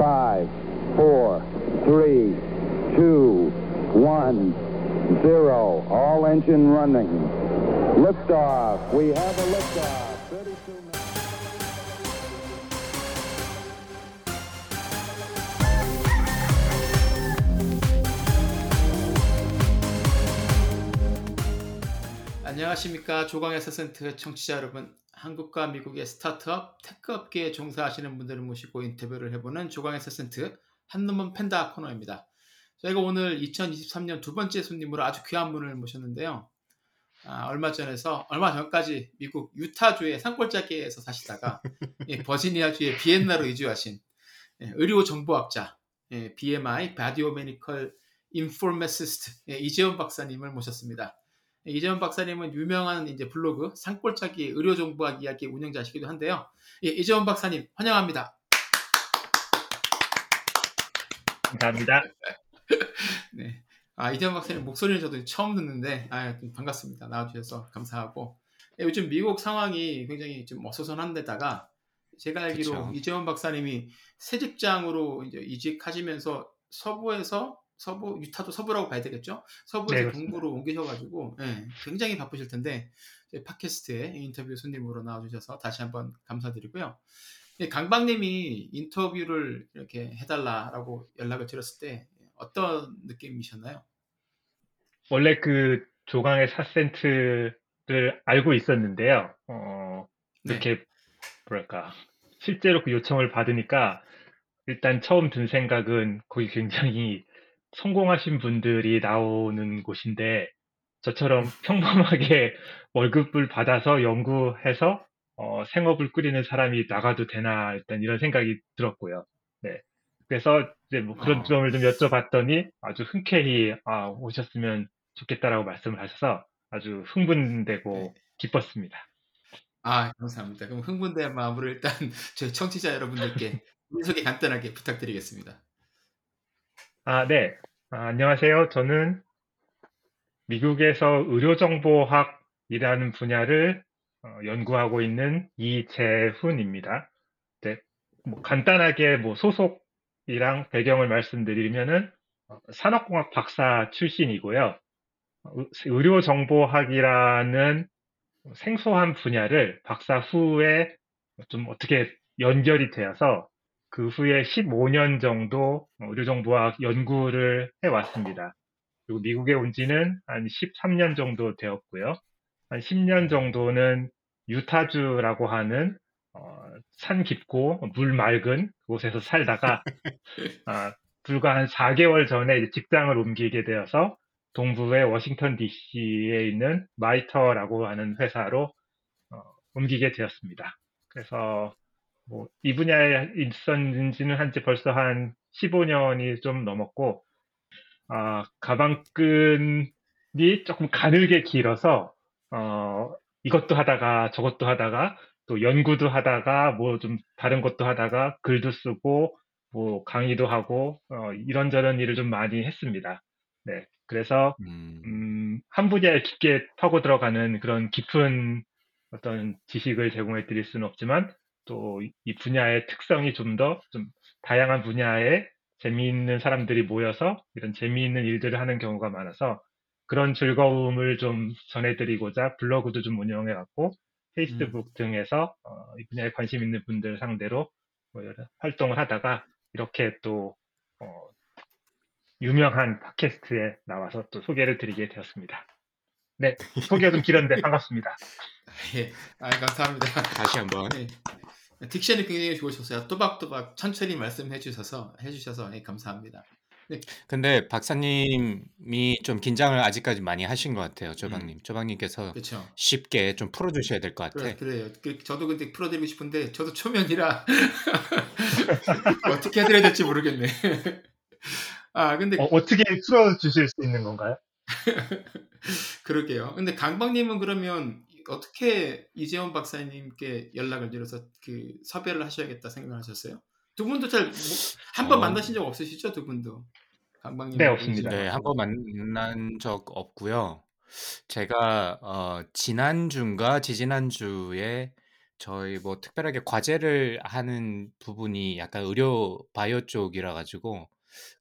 five, four, three, two, one, zero. All engine running. Liftoff. We have a liftoff. 32 minutes. 안녕하십니까 조광의 세센트 청취자 여러분 한국과 미국의 스타트업 tech 업계에 종사하시는 분들을 모시고 인터뷰를 해보는 조광의 세센트 한 놈만 팬다 코너입니다 저희가 오늘 2023년 두 번째 손님으로 아주 귀한 분을 모셨는데요 아, 얼마 전에서 얼마 전까지 미국 유타주의 산골짜기에서 사시다가 예, 버지니아주의 비엔나로 이주하신 예, 의료 정보학자 예, BMI Biomedical Informaticist 예, 이재훈 박사님을 모셨습니다. 이재훈 박사님은 유명한 이제 블로그 산골짜기 의료정보학 이야기 운영자시기도 한데요. 예, 이재원 박사님 환영합니다. 감사합니다. 네. 아, 이재원 박사님 목소리는 저도 처음 듣는데 아, 좀 반갑습니다. 나와주셔서 감사하고 예, 요즘 미국 상황이 굉장히 좀 어수선한데다가 제가 알기로 그쵸. 이재원 박사님이 새 직장으로 이제 이직하시면서 서부에서 서부 유타도 서부라고 봐야 되겠죠? 서부에서 네. 동부로 옮기셔가지고 예, 굉장히 바쁘실 텐데 팟캐스트에 인터뷰 손님으로 나와주셔서 다시 한번 감사드리고요. 예, 강박님이 인터뷰를 이렇게 해달라라고 연락을 드렸을 때 어떤 느낌이셨나요? 원래 그 조강의 4센트를 알고 있었는데요. 어, 네. 이렇게 뭐랄까 실제로 그 요청을 받으니까 일단 처음 든 생각은 거기 굉장히 성공하신 분들이 나오는 곳인데 저처럼 평범하게 월급을 받아서 연구해서 어, 생업을 꾸리는 사람이 나가도 되나 일단 이런 생각이 들었고요. 네. 그래서 이제 뭐 그런 어. 점을 좀 여쭤봤더니 아주 흔쾌히 아, 오셨으면 좋겠다라고 말씀을 하셔서 아주 흥분되고 네. 기뻤습니다. 아, 감사합니다. 그럼 흥분된 마음으로 일단 저희 청취자 여러분들께 소개 간단하게 부탁드리겠습니다. 아, 네. 아, 안녕하세요. 저는 미국에서 의료정보학이라는 분야를 어, 연구하고 있는 이재훈입니다. 네. 뭐 간단하게 뭐 소속이랑 배경을 말씀드리면은 어, 산업공학 박사 출신이고요. 어, 의- 의료정보학이라는 생소한 분야를 박사 후에 좀 어떻게 연결이 되어서 그 후에 15년 정도 의료정보학 연구를 해왔습니다. 그리고 미국에 온 지는 한 13년 정도 되었고요. 한 10년 정도는 유타주라고 하는 어, 산 깊고 물 맑은 곳에서 살다가 아, 불과 한 4개월 전에 직장을 옮기게 되어서 동부의 워싱턴 DC에 있는 MITRE라고 하는 회사로 어, 옮기게 되었습니다. 그래서 뭐 이 분야에 있었는지는 한지 벌써 한 15년이 좀 넘었고 아, 가방끈이 조금 가늘게 길어서 어, 이것도 하다가 저것도 하다가 또 연구도 하다가 뭐 좀 다른 것도 하다가 글도 쓰고 뭐 강의도 하고 어, 이런저런 일을 좀 많이 했습니다. 네. 그래서 음, 음, 한 분야에 깊게 파고 들어가는 그런 깊은 어떤 지식을 제공해 드릴 수는 없지만 또 이 분야의 특성이 좀더좀 다양한 분야에 재미있는 사람들이 모여서 이런 재미있는 일들을 하는 경우가 많아서 그런 즐거움을 좀 전해드리고자 블로그도 좀 운영해 갖고 페이스북 등에서 어, 이 분야에 관심 있는 분들 상대로 뭐 여러 활동을 하다가 이렇게 또 어, 유명한 팟캐스트에 나와서 또 소개를 드리게 되었습니다. 네, 소개가 좀 길었는데 반갑습니다. 예, 아, 감사합니다. 다시 한번 네. 딕션이 굉장히 좋으셨어요. 또박또박 천천히 말씀해 주셔서 해 주셔서 예, 감사합니다. 근데 박사님이 좀 긴장을 아직까지 많이 하신 것 같아요, 조방님. 조방님께서 그렇죠. 쉽게 좀 풀어주셔야 될 것 같아. 그래, 그래요. 그, 저도 근데 풀어드리고 싶은데 저도 초면이라 어떻게 해드려야 될지 모르겠네. 아 근데 어, 어떻게 풀어주실 수 있는 건가요? 그러게요. 근데 강박님은 그러면 어떻게 이재원 박사님께 연락을 드려서 그 섭외를 하셔야겠다 생각하셨어요? 두 분도 잘 한번 어. 만나신 적 없으시죠, 두 분도? 강박님. 네, 없습니다. 네, 한 번 만난 적 없고요. 제가 어, 지난 주인가 지지난 주에 저희 뭐 특별하게 과제를 하는 부분이 약간 의료 바이오 쪽이라 가지고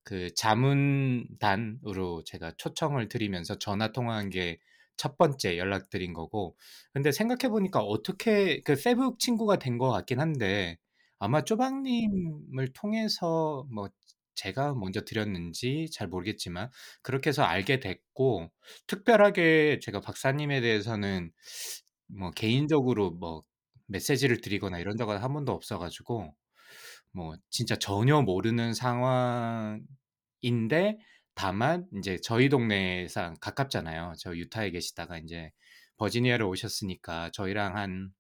그 자문단으로 제가 초청을 드리면서 전화 통화한 게 첫 번째 연락드린 거고. 근데 생각해 보니까 어떻게 그 페북 친구가 된 것 같긴 한데 아마 쪼박님을 통해서 뭐 제가 먼저 드렸는지 잘 모르겠지만 그렇게 해서 알게 됐고 특별하게 제가 박사님에 대해서는 뭐 개인적으로 뭐 메시지를 드리거나 이런 적은 한 번도 없어 가지고 뭐 진짜 전혀 모르는 상황인데 다만 인제 저희 동네에서 가깝잖아요. 저 유타에 계시다가 인제 버지니아로 오셨으니까 저희랑 한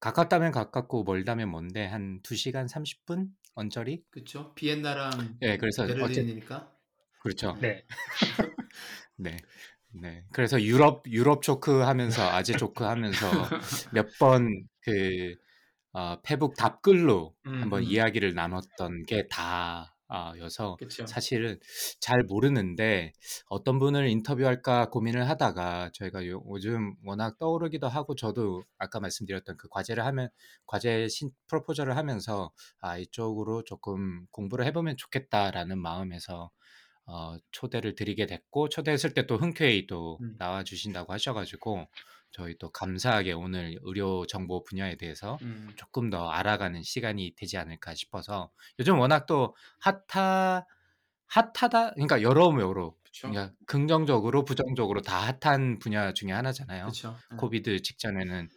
가깝다면 가깝고 멀다면 먼데 한 2 시간 30분 언저리? 그쵸. 비엔나랑 예 그래서 어쨌 베를린이니까. 그렇죠. 네. 네. 네. 그래서 유럽 유럽 조크 하면서 아재 조크 하면서 몇번그 어 페북 답글로 한번 음음. 이야기를 나눴던 게 다 아 여서 그쵸. 사실은 잘 모르는데 어떤 분을 인터뷰할까 고민을 하다가 저희가 요 요즘 워낙 떠오르기도 하고 저도 아까 말씀드렸던 그 과제를 하면 과제 신 프로포절을 하면서 '아 이쪽으로 조금 공부를 해 보면 좋겠다.'라는 마음에서 어 초대를 드리게 됐고 초대했을 때 또 흔쾌히 또 음. 나와 주신다고 하셔 가지고 저희 또 감사하게 오늘 의료 정보 분야에 대해서 음. 조금 더 알아가는 시간이 되지 않을까 싶어서 요즘 워낙 또 hot하 hot하다 그러니까 여러모로 그쵸. 그러니까 긍정적으로 부정적으로 다 핫한 분야 중에 하나잖아요. 그쵸. 예. COVID 직전에는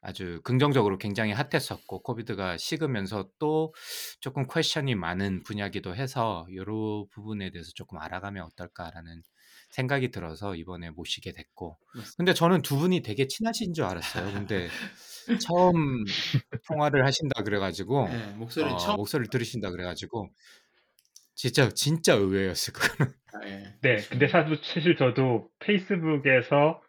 아주 긍정적으로 굉장히 hot했었고 COVID가 식으면서 또 조금 question이 많은 분야기도 해서 요런 부분에 대해서 조금 알아가면 어떨까라는 생각이 들어서 이번에 모시게 됐고. 근데 저는 두 분이 되게 친하신 줄 알았어요. 근데 처음 통화를 하신다 그래 가지고 예. 목소리는 어 처음 목소리를 들으신다 그래 가지고 진짜 진짜 의외였어요 그거는. 아 예. 네. 근데 사실 사실 저도 페이스북에서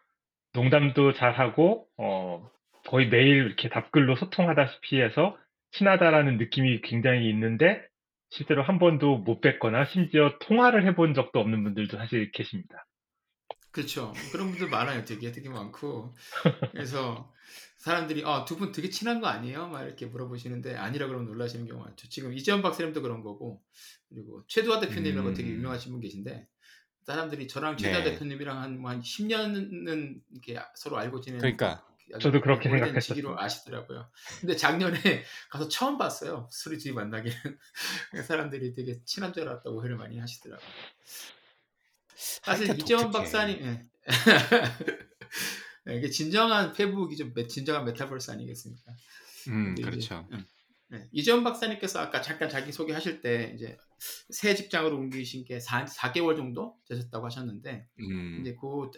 농담도 잘하고 어 거의 매일 이렇게 답글로 소통하다시피 해서 친하다라는 느낌이 굉장히 있는데 실제로 한 번도 못 뵀거나 심지어 통화를 해본 적도 없는 분들도 사실 계십니다. 그쵸. 그런 분들 많아요. 되게, 되게 많고. 그래서 사람들이 "아 두 분 되게 친한 거 아니에요?" 막 이렇게 물어보시는데 아니라 그러면 놀라시는 경우가 많죠. 지금 이재원 박사님도 그런 거고 그리고 최두화 대표님이라고 되게 음. 유명하신 분 계신데 사람들이 저랑 최두화 네. 대표님이랑 한뭐한 10년은 이렇게 서로 알고 지내는 그러니까 저도 그렇게. 지기로 아시더라고요. 근데 작년에 가서 처음 봤어요. 술이 둘이 만나기는. 사람들이 되게 친한 줄 알았다고 오해를 많이 하시더라고요. 사실 이재원. 박사님 예. 네, 이게 진정한 페북이죠. 메- 진정한 메타버스 아니겠습니까? 음 근데 이제 그렇죠. 음, 네. 이재원 박사님께서 아까 잠깐 자기 소개하실 때 이제 새 직장으로 옮기신 게 4, 4개월 정도 되셨다고 하셨는데 음. 이제 그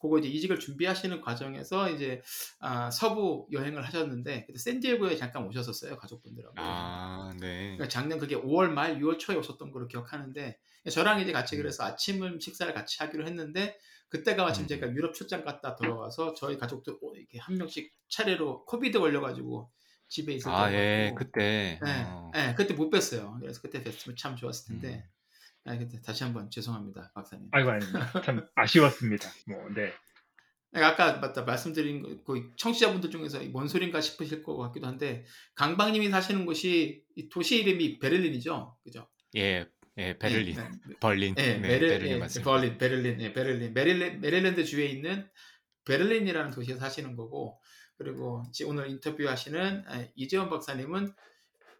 그거 이제 이직을 준비하시는 과정에서 이제 아, 서부 여행을 하셨는데 그때 샌디에고에 잠깐 오셨었어요 가족분들하고. 아 네. 그러니까 작년 그게 5월 말 6월 초에 오셨던 걸로 기억하는데 저랑 이제 같이 음. 그래서 아침을 식사를 같이 하기로 했는데 그때가 마침 음. 제가 유럽 출장 갔다 돌아와서 저희 가족들 오- 이렇게 한 명씩 차례로 코비드 걸려가지고 집에 있었던 아 예. 거 그때 네, 어. 네, 그때 못 뵀어요. 그래서 그때 뵀으면 참 좋았을 음. 텐데. 아, 그때 다시 한번 죄송합니다, 박사님. 아이고 아닙니다. 참 아쉬웠습니다. 뭐 네. 네, 아까 맞다 말씀드린 거, 그 청취자분들 중에서 뭔 소린가 싶으실 것 같기도 한데 강박님이 사시는 곳이 이 도시 이름이 베를린이죠, 그죠? 예. 예. 베를린. 네, 네, 벌린. 네, 네. 메르, 베를린 예, 맞습니다. 베를린, 베를린, 예, 베를린, 메릴랜, 메릴랜드 주에 있는 베를린이라는 도시에 사시는 거고, 그리고 오늘 인터뷰하시는 예, 이재훈 박사님은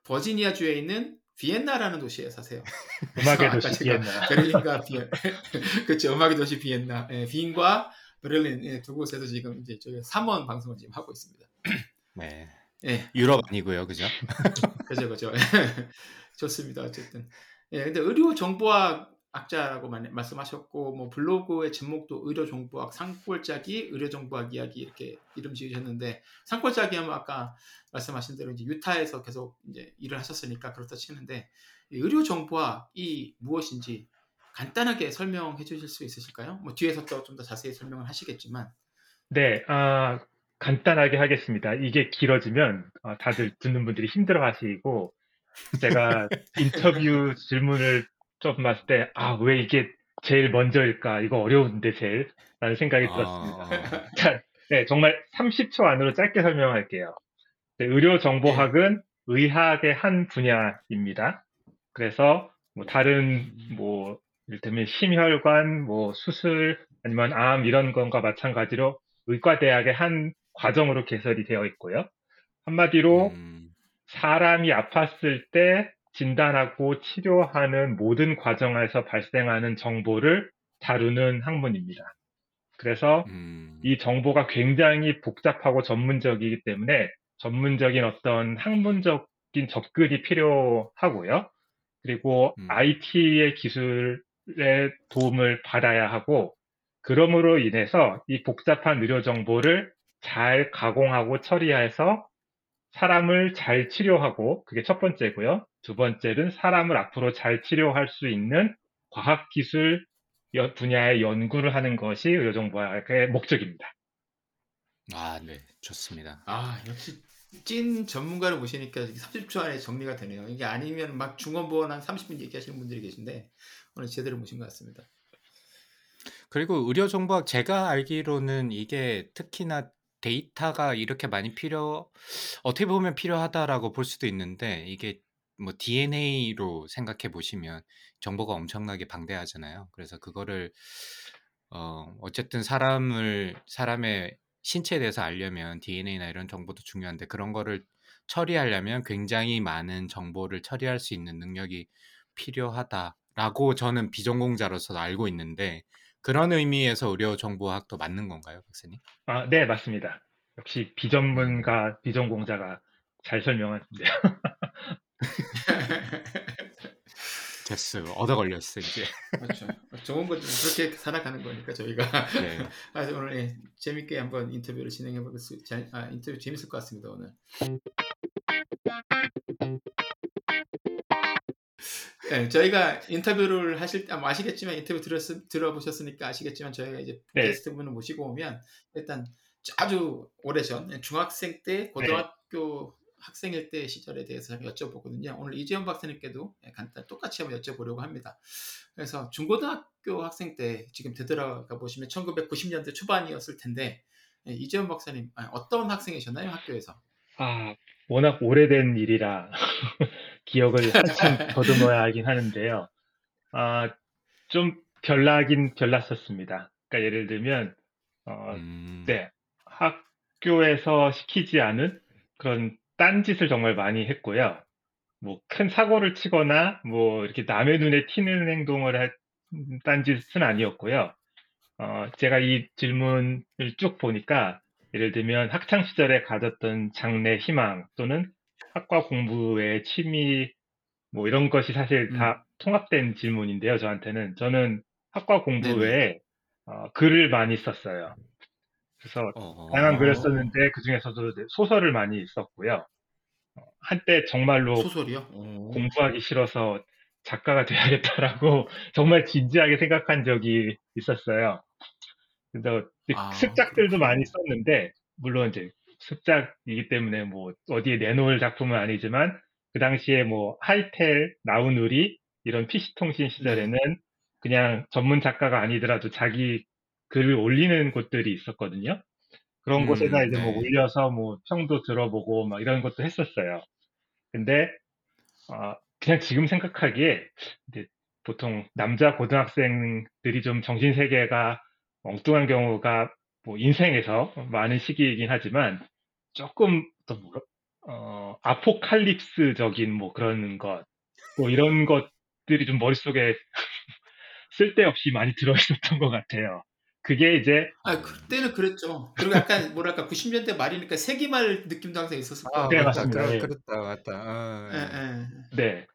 버지니아 주에 있는 비엔나라는 도시에 사세요. 음악의 도시 비엔나. 베를린과 비엔, 그렇죠. 음악의 도시 비엔나, 예, 빈과 베를린 예, 두 곳에서 지금 이제 저희 3원 방송을 지금 하고 있습니다. 네. 예, 유럽 아니고요. 그죠? 그죠, 그죠. 좋습니다. 어쨌든. 예, 근데 의료 정보학 학자라고 만- 말씀하셨고, 뭐 블로그의 제목도 의료 정보학 산골짜기 의료 정보학 이야기 이렇게 이름 지으셨는데 산골짜기 하면 아까 말씀하신 대로 이제 유타에서 계속 이제 일을 하셨으니까 그렇다 치는데 이 의료 정보학이 무엇인지 간단하게 설명해 주실 수 있으실까요? 뭐 뒤에서 또 좀 더 자세히 설명을 하시겠지만. 네, 아, 간단하게 하겠습니다. 이게 길어지면 아, 다들 듣는 분들이 힘들어하시고 제가 인터뷰 질문을 좀 봤을 때 아, 왜 이게 제일 먼저일까? 이거 어려운데 제일 라는 생각이 들었습니다. 아, 자, 네, 정말 30초 안으로 짧게 설명할게요. 네, 의료정보학은 의학의 한 분야입니다. 그래서 뭐 다른 뭐 이를테면 심혈관, 뭐 수술 아니면 암 이런 것과 마찬가지로 의과대학의 한 과정으로 개설이 되어 있고요. 한마디로 음, 사람이 아팠을 때 진단하고 치료하는 모든 과정에서 발생하는 정보를 다루는 학문입니다. 그래서 음, 이 정보가 굉장히 복잡하고 전문적이기 때문에 전문적인 어떤 학문적인 접근이 필요하고요. 그리고 음. IT의 기술의 도움을 받아야 하고, 그러므로 인해서 이 복잡한 의료 정보를 잘 가공하고 처리해서 사람을 잘 치료하고, 그게 첫 번째고요. 두 번째는 사람을 앞으로 잘 치료할 수 있는 과학기술 여- 분야의 연구를 하는 것이 의료정보학의 목적입니다. 아, 네, 좋습니다. 아, 역시 찐 전문가를 모시니까 30초 안에 정리가 되네요. 이게 아니면 막 중원보원 한 30분 얘기하시는 분들이 계신데 오늘 제대로 모신 것 같습니다. 그리고 의료정보학 제가 알기로는 이게 특히나 데이터가 이렇게 많이 필요, 어떻게 보면 필요하다라고 볼 수도 있는데 이게 뭐 DNA로 생각해 보시면 정보가 엄청나게 방대하잖아요. 그래서 그거를 어, 어쨌든 사람을, 사람의 신체에 대해서 알려면 DNA나 이런 정보도 중요한데 그런 거를 처리하려면 굉장히 많은 정보를 처리할 수 있는 능력이 필요하다라고 저는 비전공자로서 알고 있는데 그런 의미에서 의료 정보학도 맞는 건가요, 박사님? 아, 네, 맞습니다. 역시 비전문가, 비전공자가 잘 설명하는데요. 됐어요. 얻어 걸렸어 이제. 그렇죠. 좋은 건 그렇게 살아가는 거니까 저희가 네. 아, 오늘 예, 재밌게 한번 인터뷰를 진행해 볼 수, 자- 아, 인터뷰 재밌을 것 같습니다 오늘. 예, 저희가 인터뷰를 하실 때 아마 아시겠지만 인터뷰 들었, 들어보셨으니까 아시겠지만 저희가 이제 네. 게스트 분을 모시고 오면 일단 아주 오래전 예, 중학생 때 고등학교 학생일 때 시절에 대해서 여쭤보거든요. 오늘 이재현 박사님께도 예, 간단 똑같이 한번 여쭤보려고 합니다. 그래서 중고등학교 학생 때 지금 되돌아가 보시면 1990년대 초반이었을 텐데 예, 이재현 박사님 아, 어떤 학생이셨나요 학교에서? 아, 워낙 오래된 일이라 기억을 한참 더듬어야 하긴 하는데요. 아, 좀 별나긴 별났었습니다. 그러니까 예를 들면, 어, 음, 네, 학교에서 시키지 않은 그런 딴짓을 정말 많이 했고요. 뭐 큰 사고를 치거나 뭐 이렇게 남의 눈에 튀는 행동을 할 딴짓은 아니었고요. 어, 제가 이 질문을 쭉 보니까 예를 들면 학창 시절에 가졌던 장래 희망 또는 학과 공부의 취미 뭐 이런 것이 사실 다 통합된 질문인데요. 저한테는 저는 학과 공부 네네. 외에 어, 글을 많이 썼어요. 그래서 어, 다양한 글을 썼는데 그 중에서도 소설을 많이 썼고요. 어, 한때 정말로 소설이요? 오. 공부하기 싫어서 작가가 돼야겠다라고 정말 진지하게 생각한 적이 있었어요. 그래서 아, 습작들도 그렇구나. 많이 썼는데 물론 이제 습작이기 때문에 뭐 어디에 내놓을 작품은 아니지만 그 당시에 뭐 하이텔, 나우누리 이런 PC 통신 시절에는 네. 그냥 전문 작가가 아니더라도 자기 글을 올리는 곳들이 있었거든요. 그런 음, 곳에다 이제 뭐 네. 올려서 뭐 평도 들어보고 막 이런 것도 했었어요. 근데 어, 그냥 지금 생각하기에 보통 남자 고등학생들이 좀 정신 세계가 엉뚱한 경우가 뭐 인생에서 많은 시기이긴 하지만 조금 또 뭐라 어, 아포칼립스적인 뭐 그런 것, 뭐 이런 것들이 좀 머릿속에 쓸데없이 많이 들어있었던 것 같아요. 그게 이제 아 그때는 그랬죠. 그리고 약간 뭐랄까 90년대 말이니까 세기말 느낌도 항상 있었을 아, 거예요. 네, 맞다. 맞습니다. 그렇, 예. 그렇다, 맞다. 어, 예, 예. 예. 네.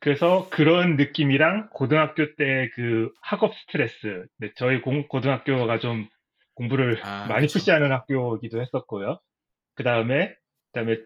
그래서 그런 느낌이랑 고등학교 때 그 학업 스트레스, 네, 저희 공- 고등학교가 좀 공부를 아, 많이 그쵸. 푸시하는 학교이기도 했었고요. 그 다음에, 그 다음에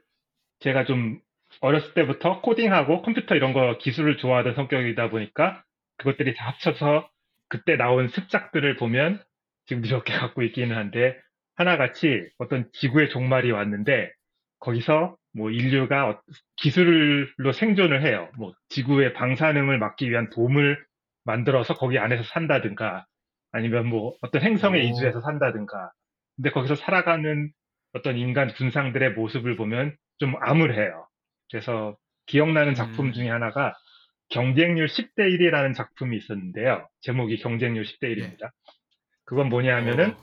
제가 좀 어렸을 때부터 코딩하고 컴퓨터 이런 거 기술을 좋아하던 성격이다 보니까 그것들이 다 합쳐서 그때 나온 습작들을 보면 지금 이렇게 갖고 있기는 한데 하나같이 어떤 지구의 종말이 왔는데 거기서 뭐 인류가 어- 기술로 생존을 해요. 뭐 지구의 방사능을 막기 위한 돔을 만들어서 거기 안에서 산다든가 아니면 뭐 어떤 행성에 오. 이주해서 산다든가 근데 거기서 살아가는 어떤 인간 군상들의 모습을 보면 좀 암울해요. 그래서 기억나는 작품 음. 중에 하나가 경쟁률 10대 1이라는 작품이 있었는데요. 제목이 경쟁률 10대 1입니다. 그건 뭐냐 하면은 어,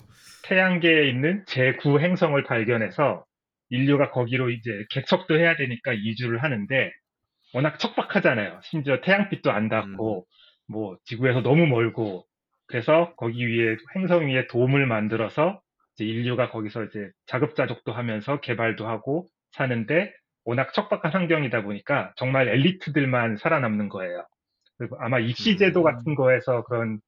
태양계에 있는 제9 행성을 발견해서 인류가 거기로 이제 개척도 해야 되니까 이주를 하는데 워낙 척박하잖아요. 심지어 태양빛도 안 닿고 뭐 지구에서 너무 멀고 그래서 거기 위에 행성 위에 돔을 만들어서 인류가 거기서 이제 자급자족도 하면서 개발도 하고 사는데 워낙 척박한 환경이다 보니까 정말 엘리트들만 살아남는 거예요. 그리고 아마 입시제도 음. 같은 거에서 그런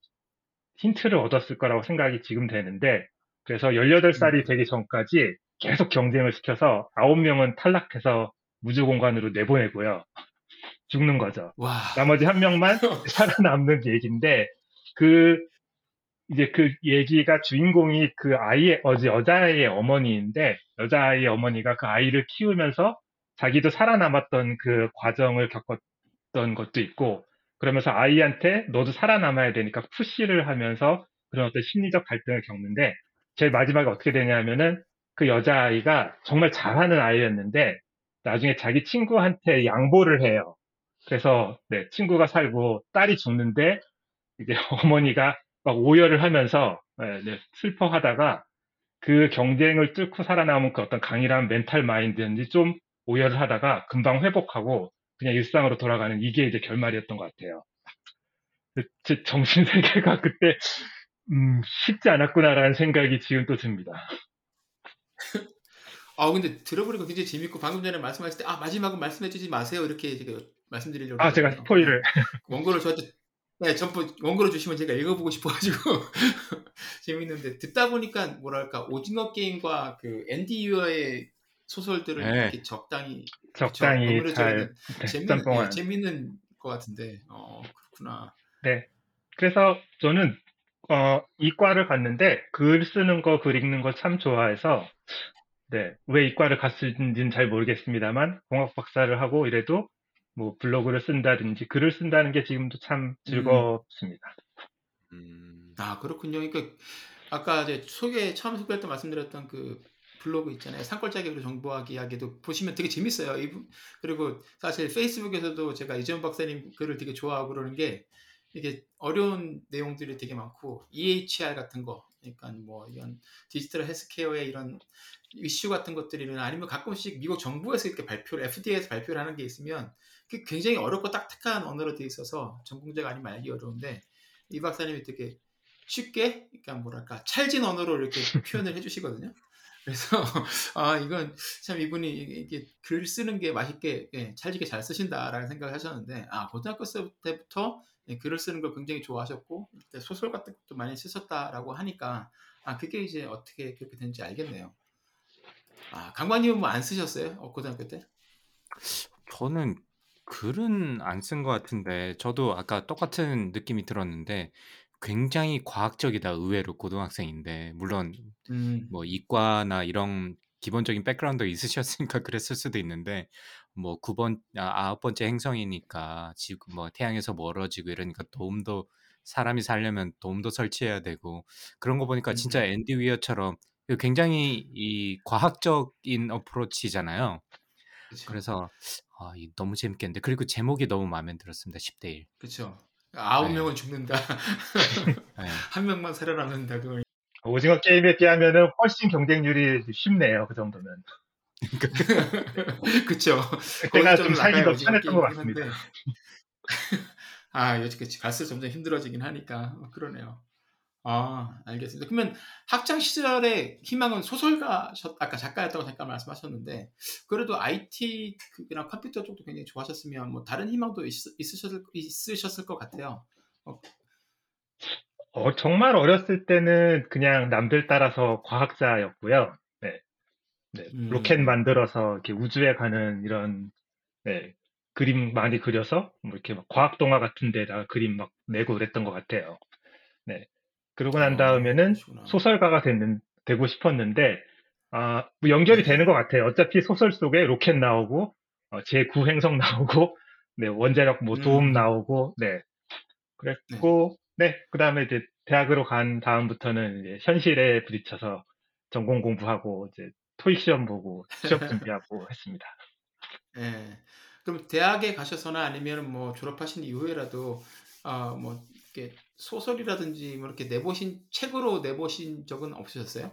힌트를 얻었을 거라고 생각이 지금 되는데 그래서 18살이 되기 전까지 계속 경쟁을 시켜서 9명은 탈락해서 우주 공간으로 내보내고요. 죽는 거죠. 와. 나머지 한 명만 살아남는 얘기인데 그 이제 그 얘기가 주인공이 그 아이의 어제 여자아이의 어머니인데 여자아이의 어머니가 그 아이를 키우면서 자기도 살아남았던 그 과정을 겪었던 것도 있고 그러면서 아이한테 너도 살아남아야 되니까 푸시를 하면서 그런 어떤 심리적 갈등을 겪는데 제일 마지막에 어떻게 되냐면은 그 여자아이가 정말 잘하는 아이였는데 나중에 자기 친구한테 양보를 해요. 그래서 네, 친구가 살고 딸이 죽는데 이제 어머니가 막 오열을 하면서 네, 네, 슬퍼하다가 그 경쟁을 뚫고 살아남은 그 어떤 강인한 멘탈 마인드인지 좀 오열을 하다가 금방 회복하고 그냥 일상으로 돌아가는 이게 이제 결말이었던 것 같아요. 그제 정신 세계가 그때 음, 쉽지 않았구나라는 생각이 지금 또 듭니다. 아 근데 들어보니까 굉장히 재밌고 방금 전에 말씀하실 때 아 마지막은 말씀해주지 마세요 이렇게 제가 말씀드리려고 아, 제가. 스포일을 원고를 저한테 네 전부 원고를 주시면 제가 읽어보고 싶어가지고 재밌는데 듣다 보니까 뭐랄까 오징어 게임과 그 앤디 유어의 소설들을 네. 이렇게 적당히 적당히 잘 저희는 재밌는 짬뽕한. 예, 재밌는 것 같은데 어 그렇구나. 네. 그래서 저는 어, 이과를 갔는데 글 쓰는 거, 글 읽는 거 참 좋아해서 네, 왜 이과를 갔는지는 잘 모르겠습니다만 공학 박사를 하고 이래도 뭐 블로그를 쓴다든지 글을 쓴다는 게 지금도 참 즐겁습니다. 음, 아 그렇군요. 그러니까 아까 이제 소개 처음 소개할 때 말씀드렸던 그 블로그 있잖아요. 산골짜기로 정보하기 이야기도 보시면 되게 재밌어요. 이분- 그리고 사실 페이스북에서도 제가 이재훈 박사님 글을 되게 좋아하고 그러는 게 이게 어려운 내용들이 되게 많고 EHR 같은 거, 그러니까 뭐 이런 디지털 헬스케어의 이런 이슈 같은 것들이나 아니면 가끔씩 미국 정부에서 이렇게 발표를 FDA에서 발표를 하는 게 있으면 굉장히 어렵고 딱딱한 언어로 돼 있어서 전공자가 아니면 알기 어려운데 이 박사님이 되게 쉽게, 그러니까 뭐랄까 찰진 언어로 이렇게 표현을 해주시거든요. 그래서 아 이건 참 이분이 이게 글 쓰는 게 맛있게 예, 찰지게 잘 쓰신다라는 생각을 하셨는데 아 고등학교 때부터 예, 글을 쓰는 걸 굉장히 좋아하셨고 그때 소설 같은 것도 많이 쓰셨다라고 하니까 아 그게 이제 어떻게 그렇게 된지 알겠네요. 아 강관님은 뭐 안 쓰셨어요? 어, 고등학교 때? 저는 글은 안 쓴 것 같은데 저도 아까 똑같은 느낌이 들었는데 굉장히 과학적이다 의외로 고등학생인데 물론 음, 뭐 이과나 이런 기본적인 백그라운드 있으셨으니까 그랬을 수도 있는데 뭐 9 번 아, 아홉 번째 행성이니까 지금 뭐 태양에서 멀어지고 이러니까 돔도 사람이 살려면 돔도 설치해야 되고 그런 거 보니까 진짜 음. 앤디 위어처럼 굉장히 이 과학적인 approach잖아요. 그렇죠. 그래서 아, 이 너무 재밌겠는데 그리고 제목이 너무 마음에 들었습니다. 10대 1. 그렇죠. 아홉 네. 명은 죽는다. 네. 한 명만 살아남는다. 그걸 오징어 게임에 비하면은 훨씬 경쟁률이 쉽네요. 그 정도면. 그쵸. 그때가 좀 살기 더 편했던 것 같습니다. 아, 그치. 갈수록 점점 힘들어지긴 하니까. 어, 그러네요. 아, 알겠습니다. 그러면 학창 시절에 희망은 소설가, 아까 작가였다고 잠깐 말씀하셨는데, 그래도 IT, 그냥 컴퓨터 쪽도 굉장히 좋아하셨으면, 뭐, 다른 희망도 있, 있으셨을, 있으셨을 것 같아요. 어, 정말 어렸을 때는 그냥 남들 따라서 과학자였고요. 네. 네, 음. 로켓 만들어서 이렇게 우주에 가는 이런 네, 그림 많이 그려서 뭐 이렇게 막 과학 동화 같은 데다가 그림 막 내고 그랬던 것 같아요. 네. 그러고 난 어, 다음에는 그러시구나. 소설가가 됐는, 되고 싶었는데 아, 뭐 연결이 되는 것 같아요. 어차피 소설 속에 로켓 나오고 어, 제9 행성 나오고 네, 원자력 뭐 도움 음. 나오고 네. 그랬고 네, 그다음에 이제 대학으로 간 다음부터는 이제 현실에 부딪혀서 전공 공부하고 이제 토익 시험 보고 취업 준비하고 했습니다. 예. 그럼 대학에 가셔서나 아니면 뭐 졸업하신 이후에라도 아, 뭐 이렇게 소설이라든지 뭐 이렇게 내보신 책으로 내보신 적은 없으셨어요?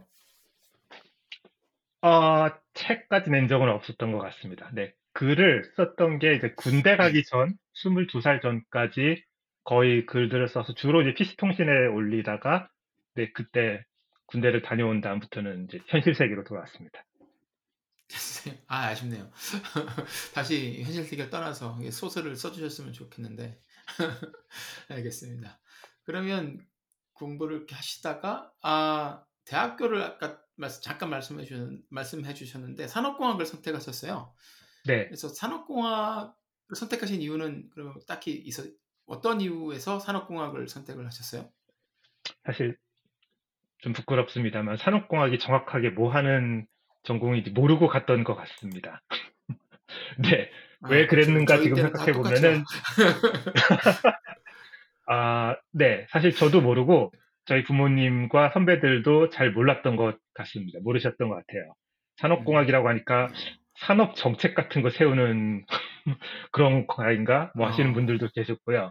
어, 책까지 낸 적은 없었던 것 같습니다. 네. 글을 썼던 게 이제 군대 가기 전, 22살 전까지 거의 글들을 써서 주로 이제 PC통신에 올리다가, 네, 그때 군대를 다녀온 다음부터는 이제 현실 세계로 돌아왔습니다. 아, 아쉽네요. 다시 현실 세계를 떠나서 소설을 써주셨으면 좋겠는데. 알겠습니다. 그러면 공부를 이렇게 하시다가, 아, 대학교를 아까 말씀, 잠깐 말씀해 주셨, 말씀해 주셨는데, 산업공학을 선택하셨어요. 네. 그래서 산업공학을 선택하신 이유는 그러면 딱히 있어, 어떤 이유에서 산업공학을 선택을 하셨어요? 사실 좀 부끄럽습니다만 산업공학이 정확하게 뭐 하는 전공인지 모르고 갔던 것 같습니다. 네. 아, 왜. 그랬는가 저희 지금 생각해 보면은 아, 네. 사실 저도 모르고 저희 부모님과 선배들도 잘 몰랐던 것 같습니다. 모르셨던 것 같아요. 산업공학이라고 하니까 산업 정책 같은 거 세우는 그런 과인가 뭐 하시는 어. 분들도 계셨고요.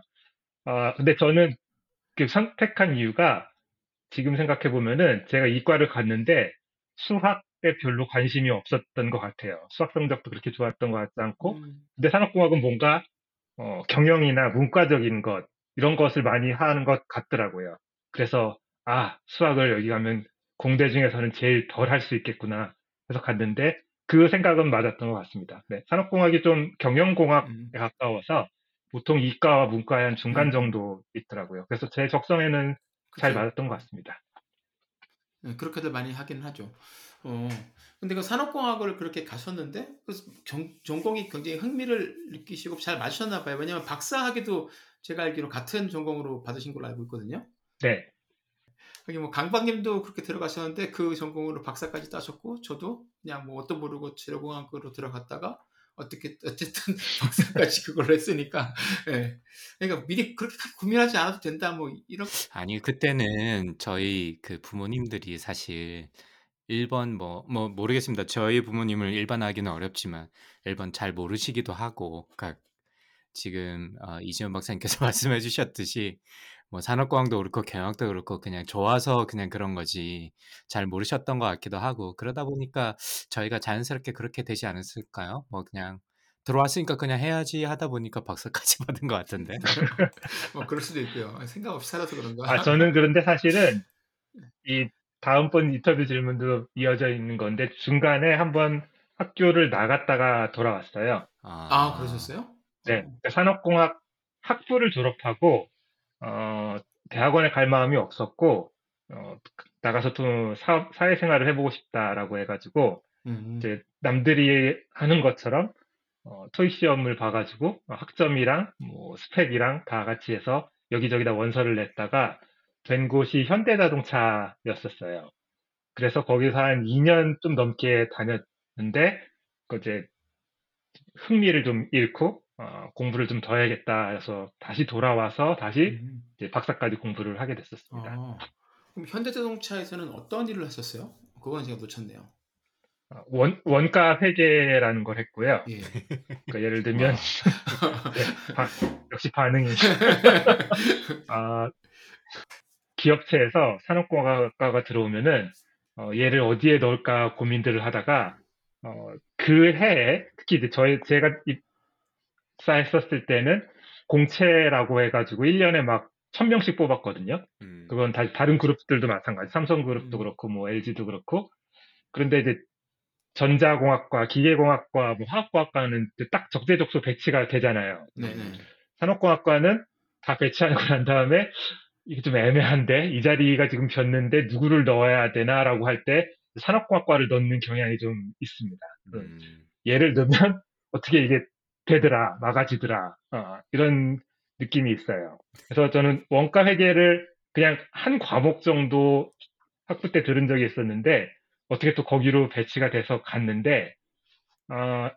아, 근데 저는 그 선택한 이유가 지금 생각해 보면은 제가 이과를 갔는데 수학에 별로 관심이 없었던 것 같아요. 수학 성적도 그렇게 좋았던 것 같지 않고, 음, 근데 산업공학은 뭔가 어, 경영이나 문과적인 것 이런 것을 많이 하는 것 같더라고요. 그래서 아 수학을 여기 가면 공대 중에서는 제일 덜 할 수 있겠구나 해서 갔는데 그 생각은 맞았던 것 같습니다. 네, 산업공학이 좀 경영공학에 음. 가까워서 보통 이과와 문과의 한 중간 음. 정도 있더라고요. 그래서 제 적성에는 잘 그쵸. 맞았던 것 같습니다. 네, 그렇게들 많이 하긴 하죠. 어, 근데 그 산업공학을 그렇게 가셨는데 그 전, 전공이 굉장히 흥미를 느끼시고 잘 맞으셨나 봐요. 왜냐면 박사학위도 제가 알기로 같은 전공으로 받으신 걸로 알고 있거든요. 네, 여기 뭐 강박님도 그렇게 들어가셨는데 그 전공으로 박사까지 따셨고 저도 그냥 뭐 어떤 모르고 재료공학으로 들어갔다가 어떻게 어쨌든 박사까지 그걸로 했으니까 예. 그러니까 미리 그렇게 고민하지 않아도 된다 뭐 이런 아니, 그때는 저희 그 부모님들이 사실 1번 뭐, 뭐 모르겠습니다. 저희 부모님을 일반하기는 어렵지만 1번 잘 모르시기도 하고, 그러니까 지금 어, 이지원 박사님께서 말씀해 주셨듯이 뭐 산업공학도 그렇고 경영도 그렇고 그냥 좋아서 그냥 그런 거지 잘 모르셨던 것 같기도 하고 그러다 보니까 저희가 자연스럽게 그렇게 되지 않았을까요? 뭐 그냥 들어왔으니까 그냥 해야지 하다 보니까 박사까지 받은 것 같은데. 뭐 그럴 수도 있고요. 생각 없이 살아서 그런가. 아, 저는 그런데 사실은 이 다음번 인터뷰 질문도 이어져 있는 건데 중간에 한번 학교를 나갔다가 돌아왔어요. 아 그러셨어요? 네, 그러니까 산업공학 학부를 졸업하고 어, 대학원에 갈 마음이 없었고 어, 나가서 또 사, 사회생활을 해보고 싶다라고 해가지고 음. 이제 남들이 하는 것처럼 어, 토익 시험을 봐가지고 어, 학점이랑 뭐 스펙이랑 다 같이 해서 여기저기다 원서를 냈다가 된 곳이 현대자동차였었어요. 그래서 거기서 한 2년 좀 넘게 다녔는데 그 이제 흥미를 좀 잃고 어, 공부를 좀 더 해야겠다 해서 다시 돌아와서 다시 음. 박사까지 공부를 하게 됐었습니다. 아, 그럼 현대자동차에서는 어떤 일을 하셨어요? 그건 제가 놓쳤네요. 어, 원, 원가 회계라는 걸 했고요. 예. 그러니까 예를 들면 네, 바- 역시 반응이 아, 기업체에서 산업공학과가 들어오면은 어, 얘를 어디에 넣을까 고민들을 하다가 어, 그 해에 특히 이제 저희 제가 입사했었을 때는 공채라고 해가지고 1년에 막 1000명씩 뽑았거든요. 음. 그건 다, 다른 그룹들도 마찬가지. 삼성그룹도 음. 그렇고, 뭐, LG도 그렇고. 그런데 이제 전자공학과, 기계공학과, 뭐, 화학공학과는 이제 딱 적재적소 배치가 되잖아요. 네네. 산업공학과는 다 배치하고 난 다음에 이게 좀 애매한데, 이 자리가 지금 비었는데 누구를 넣어야 되나라고 할 때 산업공학과를 넣는 경향이 좀 있습니다. 그 음. 예를 들면 어떻게 이게 되더라, 막아지더라, 어, 이런 느낌이 있어요. 그래서 저는 원가 회계를 그냥 한 과목 정도 학부 때 들은 적이 있었는데 어떻게 또 거기로 배치가 돼서 갔는데 어,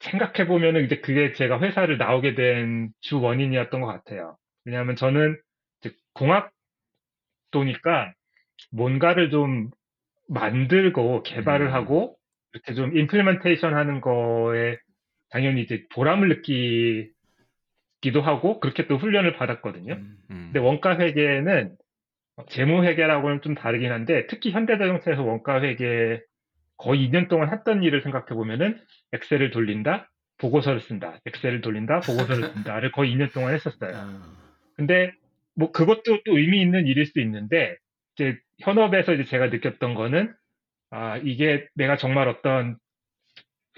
생각해 보면은 이제 그게 제가 회사를 나오게 된 주 원인이었던 것 같아요. 왜냐하면 저는 공학도니까 뭔가를 좀 만들고 개발을 음. 하고 이렇게 좀 임플리멘테이션 하는 거에 당연히 이제 보람을 느끼기도 하고 그렇게 또 훈련을 받았거든요. 음. 음. 근데 원가 회계는 재무 회계라고는 좀 다르긴 한데 특히 현대자동차에서 원가 회계 거의 2년 동안 했던 일을 생각해 보면은 엑셀을 돌린다, 보고서를 쓴다, 엑셀을 돌린다, 보고서를 쓴다를 거의 2년 동안 했었어요. 아, 근데 뭐 그것도 또 의미 있는 일일 수 있는데 이제 현업에서 이제 제가 느꼈던 거는 아 이게 내가 정말 어떤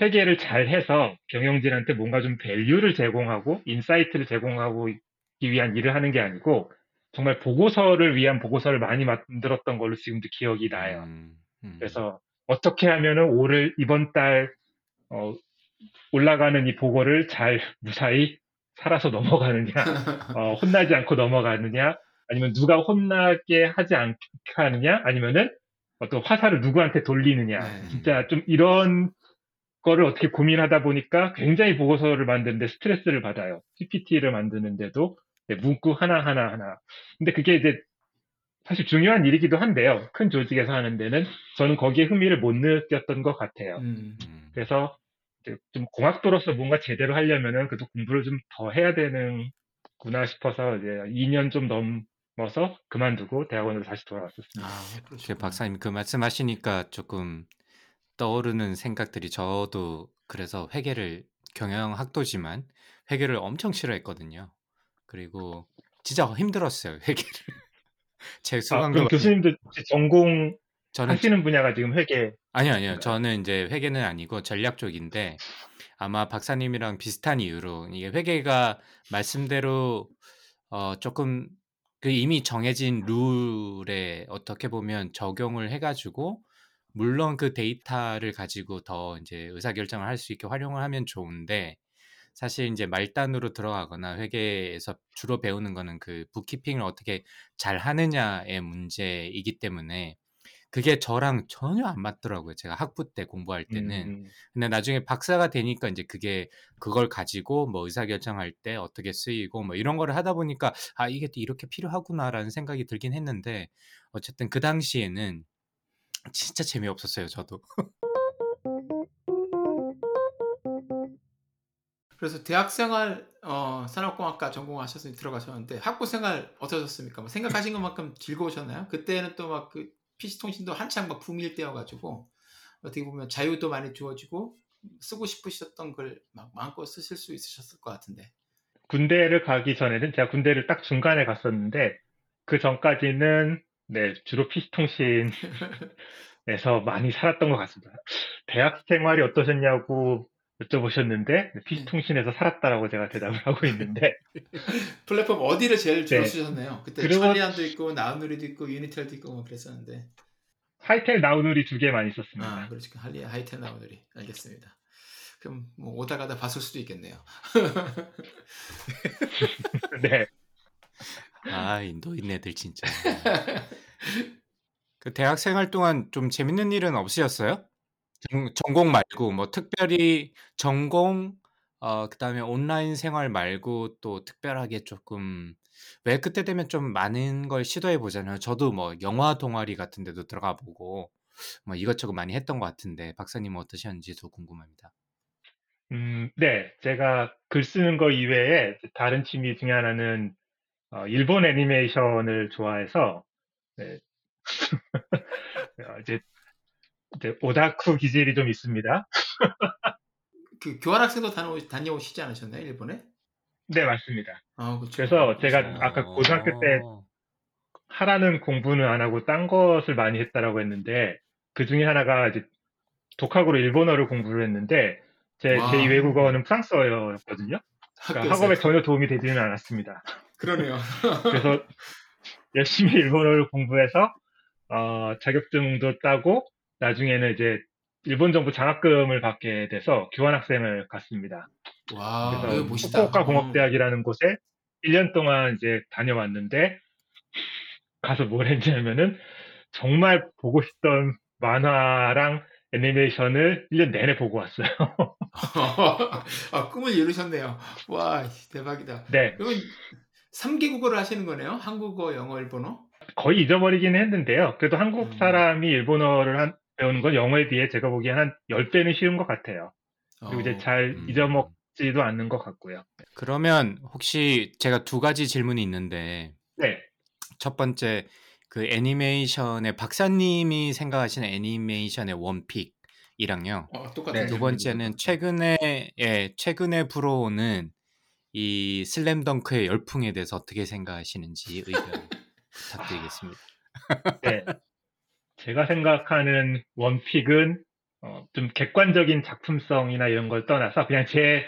회계를 잘 해서 경영진한테 뭔가 좀 value를 제공하고 insight를 제공하고 이 위한 일을 하는 게 아니고 정말 보고서를 위한 보고서를 많이 만들었던 걸로 지금도 기억이 나요. 음, 음. 그래서 어떻게 하면은 올해 이번 달 어, 올라가는 이 보고를 잘 무사히 살아서 넘어가느냐, 어, 혼나지 않고 넘어가느냐, 아니면 누가 혼나게 하지 않게 하느냐, 아니면은 어떤 화살을 누구한테 돌리느냐, 네. 진짜 좀 이런 거를 어떻게 고민하다 보니까 굉장히 보고서를 만드는데 스트레스를 받아요. PPT를 만드는데도 네, 문구 하나 하나 하나. 근데 그게 이제 사실 중요한 일이기도 한데요. 큰 조직에서 하는 데는 저는 거기에 흥미를 못 느꼈던 것 같아요. 음. 음. 그래서 좀 공학도로서 뭔가 제대로 하려면은 그래도 공부를 좀 더 해야 되는구나 싶어서 이제 2년 좀 넘어서 그만두고 대학원으로 다시 돌아왔었습니다. 아, 그 그러시구나. 박사님 그 말씀하시니까 조금 떠오르는 생각들이 저도 그래서 회계를 경영학도지만 회계를 엄청 싫어했거든요. 그리고 진짜 힘들었어요 회계를. 제 아, 수강도 교수님도 혹시 전공 저는 하시는 분야가 지금 회계 아니요, 아니요. 저는 이제 회계는 아니고 전략 쪽인데 아마 박사님이랑 비슷한 이유로 이게 회계가 말씀대로 어 조금 그 이미 정해진 룰에 어떻게 보면 적용을 해가지고 물론 그 데이터를 가지고 더 이제 의사결정을 할 수 있게 활용을 하면 좋은데 사실 이제 말단으로 들어가거나 회계에서 주로 배우는 거는 그 북키핑을 어떻게 잘 하느냐의 문제이기 때문에 그게 저랑 전혀 안 맞더라고요. 제가 학부 때 공부할 때는. 음, 근데 나중에 박사가 되니까 이제 그게 그걸 가지고 뭐 의사결정할 때 어떻게 쓰이고 뭐 이런 거를 하다 보니까 아 이게 또 이렇게 필요하구나라는 생각이 들긴 했는데 어쨌든 그 당시에는 진짜 재미없었어요. 저도. 그래서 대학생활 어, 산업공학과 전공하셔서 들어가셨는데 학부생활 어떠셨습니까? 뭐 생각하신 것만큼 즐거우셨나요? 그때는 또 막 그 PC통신도 한창 막 붐일 때여가지고 어떻게 보면 자유도 많이 주어지고 쓰고 싶으셨던 걸 막 마음껏 쓰실 수 있으셨을 것 같은데. 군대를 가기 전에는 제가 군대를 딱 중간에 갔었는데 그 전까지는 네, 주로 PC통신에서 많이 살았던 것 같습니다. 대학 생활이 어떠셨냐고 여쭤보셨는데 PC통신에서 살았다라고 제가 대답을 하고 있는데 플랫폼 어디를 제일 주로 네. 쓰셨나요? 그때 그리고- 천리안도 있고 나우누리도 있고 유니텔도 있고 뭐 그랬었는데. 하이텔 나우누리 두 개 많이 아, 썼습니다. 그렇지. 할리 하이텔 나우누리. 알겠습니다. 그럼 뭐 오다 가다 봤을 수도 있겠네요. 네. 아, 애들 진짜. 그 대학 생활 동안 좀 재밌는 일은 없으셨어요? 전, 전공 말고 뭐 특별히 전공 어 그다음에 온라인 생활 말고 또 특별하게 조금 왜 그때 되면 좀 많은 걸 시도해 보잖아요. 저도 뭐 영화 동아리 같은 데도 들어가 보고 뭐 이것저것 많이 했던 것 같은데 박사님은 어떠셨는지도 궁금합니다. 음, 네. 제가 글 쓰는 거 이외에 다른 취미 중에 하나는 어, 일본 애니메이션을 좋아해서 네. 어, 이제, 오다쿠 기질이 좀 있습니다. 그 교환학생도 다녀오, 다녀오 시지 않으셨나요? 일본에? 네, 맞습니다. 아, 그렇죠. 그래서 제가 그렇죠. 아까 고등학교 때 어. 하라는 공부는 안 하고 딴 것을 많이 했다라고 했는데 그 중에 하나가 이제 독학으로 일본어를 공부를 했는데 제 와. 제2 외국어는 프랑스어였거든요. 그러니까. 학업에 전혀 도움이 되지는 않았습니다. 그러네요. 그래서 열심히 일본어를 공부해서 어, 자격증도 따고 나중에는 이제 일본 정부 장학금을 받게 돼서 교환학생을 갔습니다. 와, 그래서 아, 이거 멋있다. 후쿠오카 어. 공업대학이라는 곳에 1년 동안 이제 다녀왔는데 가서 뭘 했냐면은 정말 보고 싶던 만화랑 애니메이션을 1년 내내 보고 왔어요. 아, 꿈을 이루셨네요. 와, 대박이다. 네, 그러면 3개 국어를 하시는 거네요? 한국어, 영어, 일본어? 거의 잊어버리긴 했는데요. 그래도 한국 음. 사람이 일본어를 한, 배우는 건 영어에 비해 제가 보기엔 한 10배는 쉬운 것 같아요. 그리고 이제 어, 잘 음. 잊어먹지도 않는 것 같고요. 그러면 혹시 제가 두 가지 질문이 있는데 네. 첫 번째 그 애니메이션의 박사님이 생각하시는 애니메이션의 원픽이랑요. 어, 똑같은 네. 두. 번째는 최근에 예, 최근에 불어오는 이 슬램덩크의 열풍에 대해서 어떻게 생각하시는지 의견 부탁드리겠습니다. 네. 제가 생각하는 원픽은 어, 좀 객관적인 작품성이나 이런 걸 떠나서 그냥 제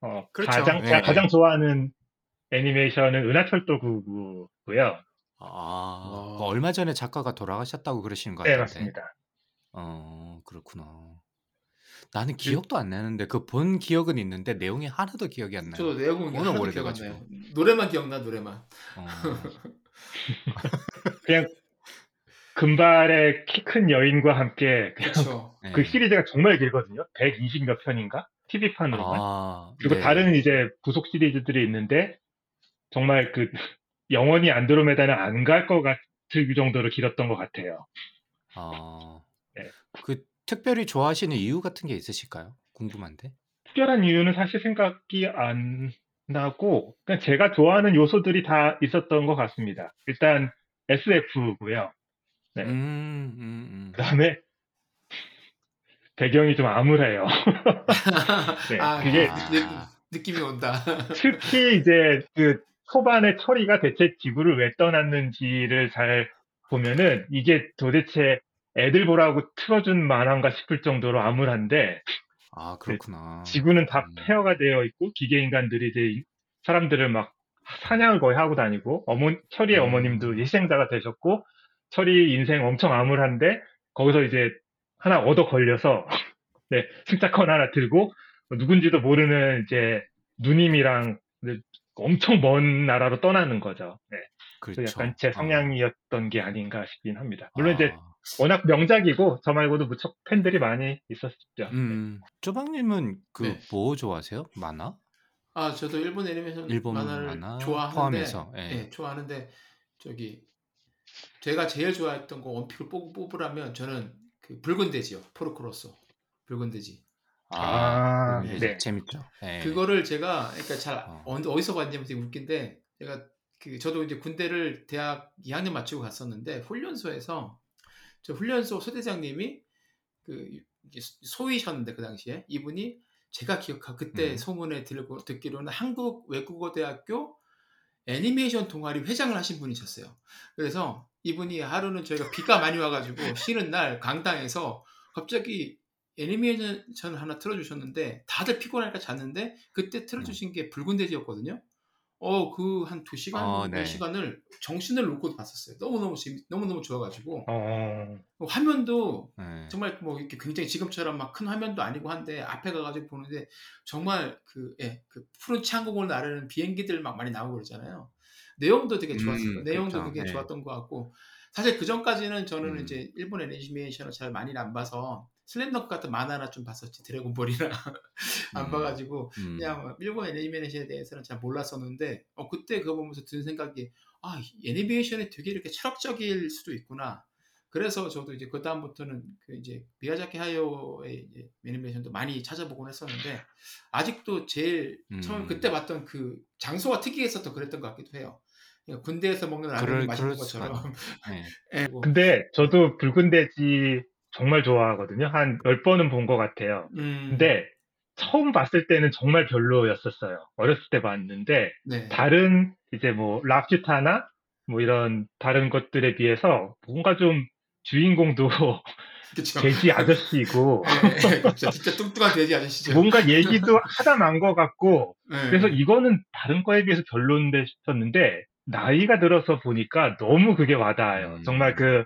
어, 그렇죠. 가장 네, 제가 네. 가장 좋아하는 애니메이션은 은하철도 9구고요. 아, 와. 그 얼마 전에 작가가 돌아가셨다고 그러시는 것 네, 같은데. 맞습니다. 어, 그렇구나. 나는 기억도 안 나는데 그 본 기억은 있는데 내용이 하나도 기억이 안 나요. 저 내용은 워낙 하나도 기억 안 오래돼가지고. 노래만 기억나 노래만. 어, 그냥 금발의 키 큰 여인과 함께 그냥 그렇죠. 네. 그 시리즈가 정말 길거든요. 120몇 편인가? TV판으로만. 아, 그리고 네. 다른 이제 부속 시리즈들이 있는데 정말 그 영원히 안드로메다는 안 갈 것 같을 정도로 길었던 것 같아요. 아, 네. 그 특별히 좋아하시는 이유 같은 게 있으실까요? 궁금한데. 특별한 이유는 사실 생각이 안 나고 그냥 제가 좋아하는 요소들이 다 있었던 것 같습니다. 일단 SF고요. 네. 음, 음, 음. 그다음에 배경이 좀 암울해요. 네, 아, 그게- 느, 느낌이 온다. 특히 이제 그 초반에 철이가 대체 지구를 왜 떠났는지를 잘 보면은 이게 도대체 애들 보라고 틀어준 만화인가 싶을 정도로 암울한데 아, 그렇구나. 지구는 다 음. 폐허가 되어 있고 기계 인간들이 이제 이- 사람들을 막 사냥을 거의 하고 다니고 어머 철이의 음. 어머님도 희생자가 되셨고 철이 인생 엄청 암울한데 거기서 이제 하나 얻어 걸려서 네 승차권 하나 들고 누군지도 모르는 이제 누님이랑 이제 엄청 먼 나라로 떠나는 거죠. 네, 그래서 그렇죠. 약간 제 어. 성향이었던 게 아닌가 싶긴 합니다. 물론 이제 아, 워낙 명작이고 저 말고도 무척 팬들이 많이 있었죠. 음, 쪼박님은 그 네. 뭐 좋아하세요? 만화? 아 저도 일본 애니메이션 일본 만화를 만화 좋아하는데 포함해서, 예. 예, 좋아하는데 저기 제가 제일 좋아했던 거 one pick을 뽑, 뽑으라면 저는 그 붉은 돼지요 포르코 로소 붉은 돼지 아, 음, 네. 재밌죠. 예. 그거를 제가 그러니까 잘 어. 어. 어디서 봤냐면 되게 웃긴데 제가 그 저도 이제 군대를 대학 2학년 마치고 갔었는데 훈련소에서 저 훈련소 소대장님이 그 소위셨는데 그 당시에 이분이 제가 기억하 그때 음. 소문에 들고 듣기로는 한국 외국어 대학교 애니메이션 동아리 회장을 하신 분이셨어요. 그래서 이분이 하루는 저희가 비가 많이 와가지고 쉬는 날 강당에서 갑자기 애니메이션을 하나 틀어주셨는데 다들 피곤하니까 잤는데 그때 틀어주신 게 붉은 돼지였거든요. 어 그 한 두 시간 어, 네 네. 시간을 정신을 놓고 봤었어요. 너무 너무 재밌 너무 너무 좋아가지고 어, 화면도 예. 정말 뭐 이렇게 굉장히 지금처럼 막 큰 화면도 아니고 한데 앞에 가가지고 보는데 정말 그, 예, 그 푸른 창공을 나르는 비행기들 막 많이 나오고 그러잖아요. 내용도 되게 좋았어요. 음, 내용도 그렇죠. 되게 네. 좋았던 것 같고 사실 그 전까지는 저는 음. 이제 일본 애니메이션을 잘 많이 안 봐서 슬램덩크 같은 만화나 좀 봤었지 드래곤볼이나 안 음. 봐가지고 음. 그냥 뭐 일본 애니메이션에 대해서는 잘 몰랐었는데 어 그때 그거 보면서 든 생각이 아 애니메이션이 되게 이렇게 철학적일 수도 있구나. 그래서 저도 이제 그 다음부터는 그 이제 미야자키 하요의 이제 애니메이션도 많이 찾아보곤 했었는데 아직도 제일 처음 음. 그때 봤던 그 장소가 특이했었던 그랬던 것 같기도 해요. 그러니까 군대에서 먹는 그럴- 맛있는 것처럼. 예. 예, 뭐, 근데 저도 붉은 돼지 정말 좋아하거든요. 한 10번은 본 것 같아요. 음, 근데 처음 봤을 때는 정말 별로였었어요. 어렸을 때 봤는데 네. 다른 이제 뭐 랍슈타나 뭐 이런 다른 것들에 비해서 뭔가 좀 주인공도 그쵸. 돼지 아저씨이고 예, 예, 그쵸. 진짜 뚱뚱한 돼지 아저씨죠. 뭔가 얘기도 하다 만것 같고 예. 그래서 이거는 다른 거에 비해서 별론데 싶었는데 나이가 들어서 보니까 너무 그게 와닿아요. 음. 정말 그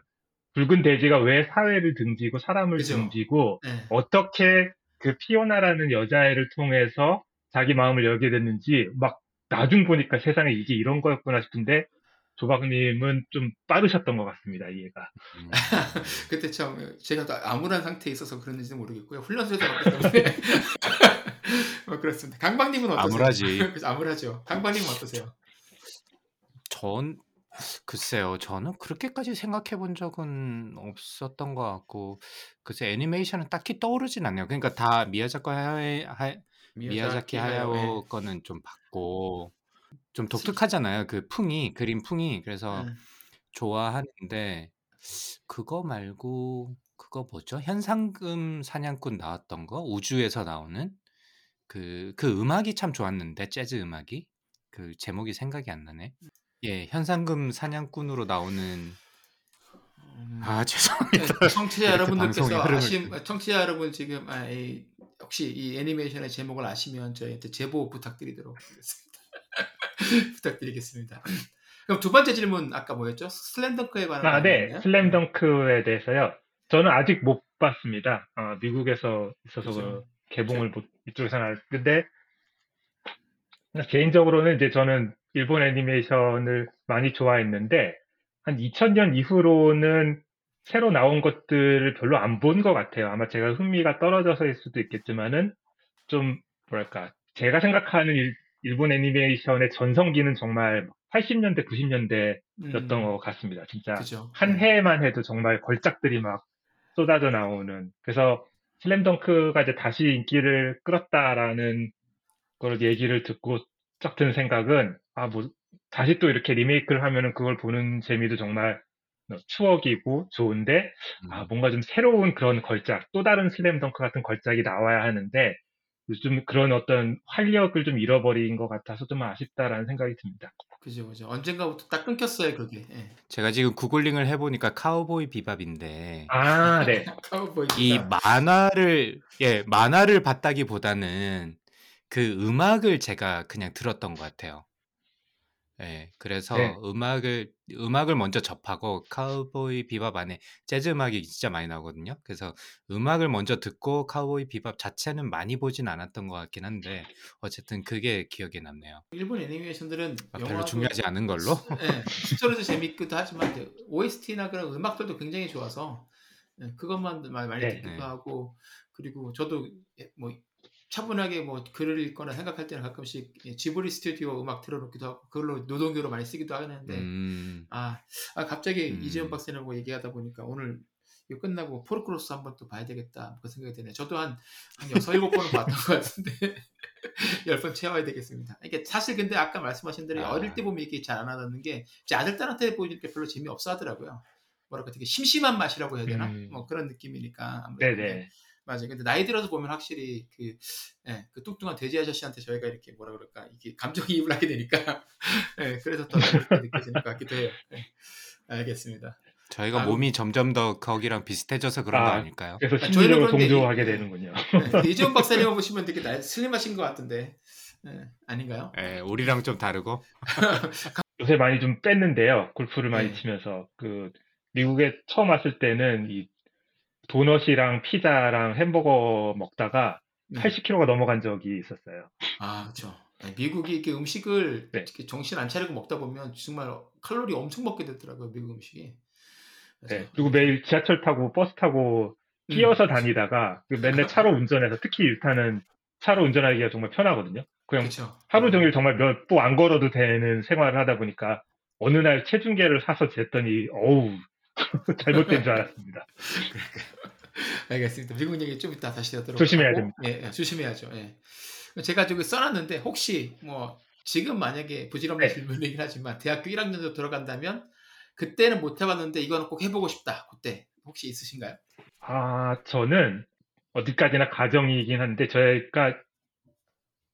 붉은 돼지가 왜 사회를 등지고 사람을 그죠. 등지고 예. 어떻게 그 피오나라는 여자애를 통해서 자기 마음을 열게 됐는지 막 나중 보니까 세상에 이게 이런 거였구나 싶은데 조박님은 좀 빠르셨던 것 같습니다 이해가. 음. 그때 참 제가 또 암울한 상태에 있어서 그런지는 모르겠고요. 훈련소에서 왔기 때문에 뭐 그렇습니다. 강박님은 어떠세요? 암울하지. 그래서 암울하죠. 강박님은 어떠세요? 전 글쎄요. 저는 그렇게까지 생각해 본 적은 없었던 것 같고 글쎄 애니메이션은 딱히 떠오르진 않네요. 그러니까 다 미야자키 하야 하 미야자키 하야오 예. 거는 좀 봤고 좀 독특하잖아요. 그 풍이 그림 풍이. 그래서 예. 좋아하는데 그거 말고 그거 뭐죠? 현상금 사냥꾼 나왔던 거 우주에서 나오는 그, 그 음악이 참 좋았는데 재즈 음악이 그 제목이 생각이 안 나네. 예, 현상금 사냥꾼으로 나오는 음, 아 죄송합니다. 네, 청취자 이렇게 여러분들께서 방송의 흐름을 아심 청취자 여러분 지금 아, 이, 혹시 이 애니메이션의 제목을 아시면 저희한테 제보 부탁드리도록 하겠습니다. 부탁드리겠습니다. 그럼 두 번째 질문 아까 뭐였죠? 슬램덩크에 관한 아, 네. 거였나요? 슬램덩크에 대해서요. 저는 아직 못 봤습니다. 어, 미국에서 있어서 그죠. 그 개봉을 못, 이쪽에서는 알, 근데 개인적으로는 이제 저는 일본 애니메이션을 많이 좋아했는데 한 2000년 이후로는 새로 나온 것들을 별로 안 본 것 같아요. 아마 제가 흥미가 떨어져서일 수도 있겠지만은 좀 뭐랄까 제가 생각하는 일, 일본 애니메이션의 전성기는 정말 80년대, 90년대였던 음, 것 같습니다. 진짜 그죠. 한 네. 해에만 해도 정말 걸작들이 막 쏟아져 나오는. 그래서 슬램덩크가 이제 다시 인기를 끌었다라는 걸 얘기를 듣고 쫙든 생각은 아 뭐 다시 또 이렇게 리메이크를 하면은 그걸 보는 재미도 정말 추억이고 좋은데 아 음, 뭔가 좀 새로운 그런 걸작 또 다른 슬램덩크 같은 걸작이 나와야 하는데 요즘 그런 어떤 활력을 좀 잃어버린 것 같아서 좀 아쉽다라는 생각이 듭니다. 그죠, 그죠. 언젠가부터 딱 끊겼어요, 그게. 예. 제가 지금 구글링을 해보니까 카우보이 비밥인데 아, 네. 카우보이 이 비밥. 만화를 예 만화를 봤다기보다는 그 음악을 제가 그냥 들었던 것 같아요. 예, 그래서 네. 음악을 음악을 먼저 접하고 카우보이 비밥 안에 재즈 음악이 진짜 많이 나오거든요. 그래서 음악을 먼저 듣고 카우보이 비밥 자체는 많이 보진 않았던 것 같긴 한데 어쨌든 그게 기억에 남네요. 일본 애니메이션들은 아, 별로 중요하지 않은 걸로. 예, 스토리도 재밌기도 하지만 OST나 그런 음악들도 굉장히 좋아서 예, 그것만 많이, 많이 네. 듣기도 네. 하고 그리고 저도 예, 뭐 차분하게 뭐 글을 읽거나 생각할 때는 가끔씩 예, 지브리 스튜디오 음악 틀어놓기도 하고 그걸로 노동요로 많이 쓰기도 하는데 음, 아, 아, 갑자기 음. 이재훈 박사님하고 얘기하다 보니까 오늘 이거 끝나고 포르코 로소 한번 또 봐야 되겠다 그 생각이 드네요. 저도 한, 한 6, 7번은 봤던 것 같은데 10번 채워야 되겠습니다. 이게 사실 근데 아까 말씀하신 대로 아. 어릴 때 보면 이게 잘 안 하는 게 제 아들 딸한테 보이니까 별로 재미 없어 하더라고요. 뭐랄까 되게 심심한 맛이라고 해야 되나? 음. 뭐 그런 느낌이니까 아무래도 네네. 맞아요. 근데 나이 들어서 보면 확실히 그, 예, 그 뚱뚱한 돼지 아저씨한테 저희가 이렇게 뭐라 그럴까 이게 감정이입을 하게 되니까 예, 그래서 더 느껴지는 것 같기도 해요. 예, 알겠습니다. 저희가 아, 몸이 점점 더 거기랑 비슷해져서 그런 거 아, 아닐까요? 그래서 저희는 심리적으로 이- 동조하게 예. 되는군요. 네, 이재훈 박사님 보시면 되게 날 슬림하신 것 같은데 예, 아닌가요? 예, 우리랑 좀 다르고. 요새 많이 좀 뺐는데요. 골프를 많이 네. 치면서 그 미국에 처음 왔을 때는 이 도넛이랑 피자랑 햄버거 먹다가 네. 80kg가 넘어간 적이 있었어요. 아, 그렇죠. 미국이 이렇게 음식을 네. 이렇게 정신 안 차리고 먹다 보면 정말 칼로리 엄청 먹게 되더라고요, 미국 음식이. 그래서- 네. 그리고 매일 지하철 타고 버스 타고 음, 끼어서 다니다가 그 맨날 차로 운전해서 특히 일타는 차로 운전하기가 정말 편하거든요. 그냥 그렇죠. 하루 종일 정말 몇步안 걸어도 되는 생활을 하다 보니까 어느 날 체중계를 사서 쟀더니 어우 잘못된 줄 알았습니다. 알겠습니다. 미국 얘기 좀 이따 다시 하도록 조심해야. 됩니다. 예, 예, 조심해야죠. 예. 제가 저기 써놨는데 혹시 뭐 지금 만약에 부질없는 네. 질문이긴 하지만 대학교 1학년도 들어간다면 그때는 못 해봤는데 이거는 꼭 해보고 싶다. 그때 혹시 있으신가요? 아, 저는 어디까지나 가정이긴 한데 저희가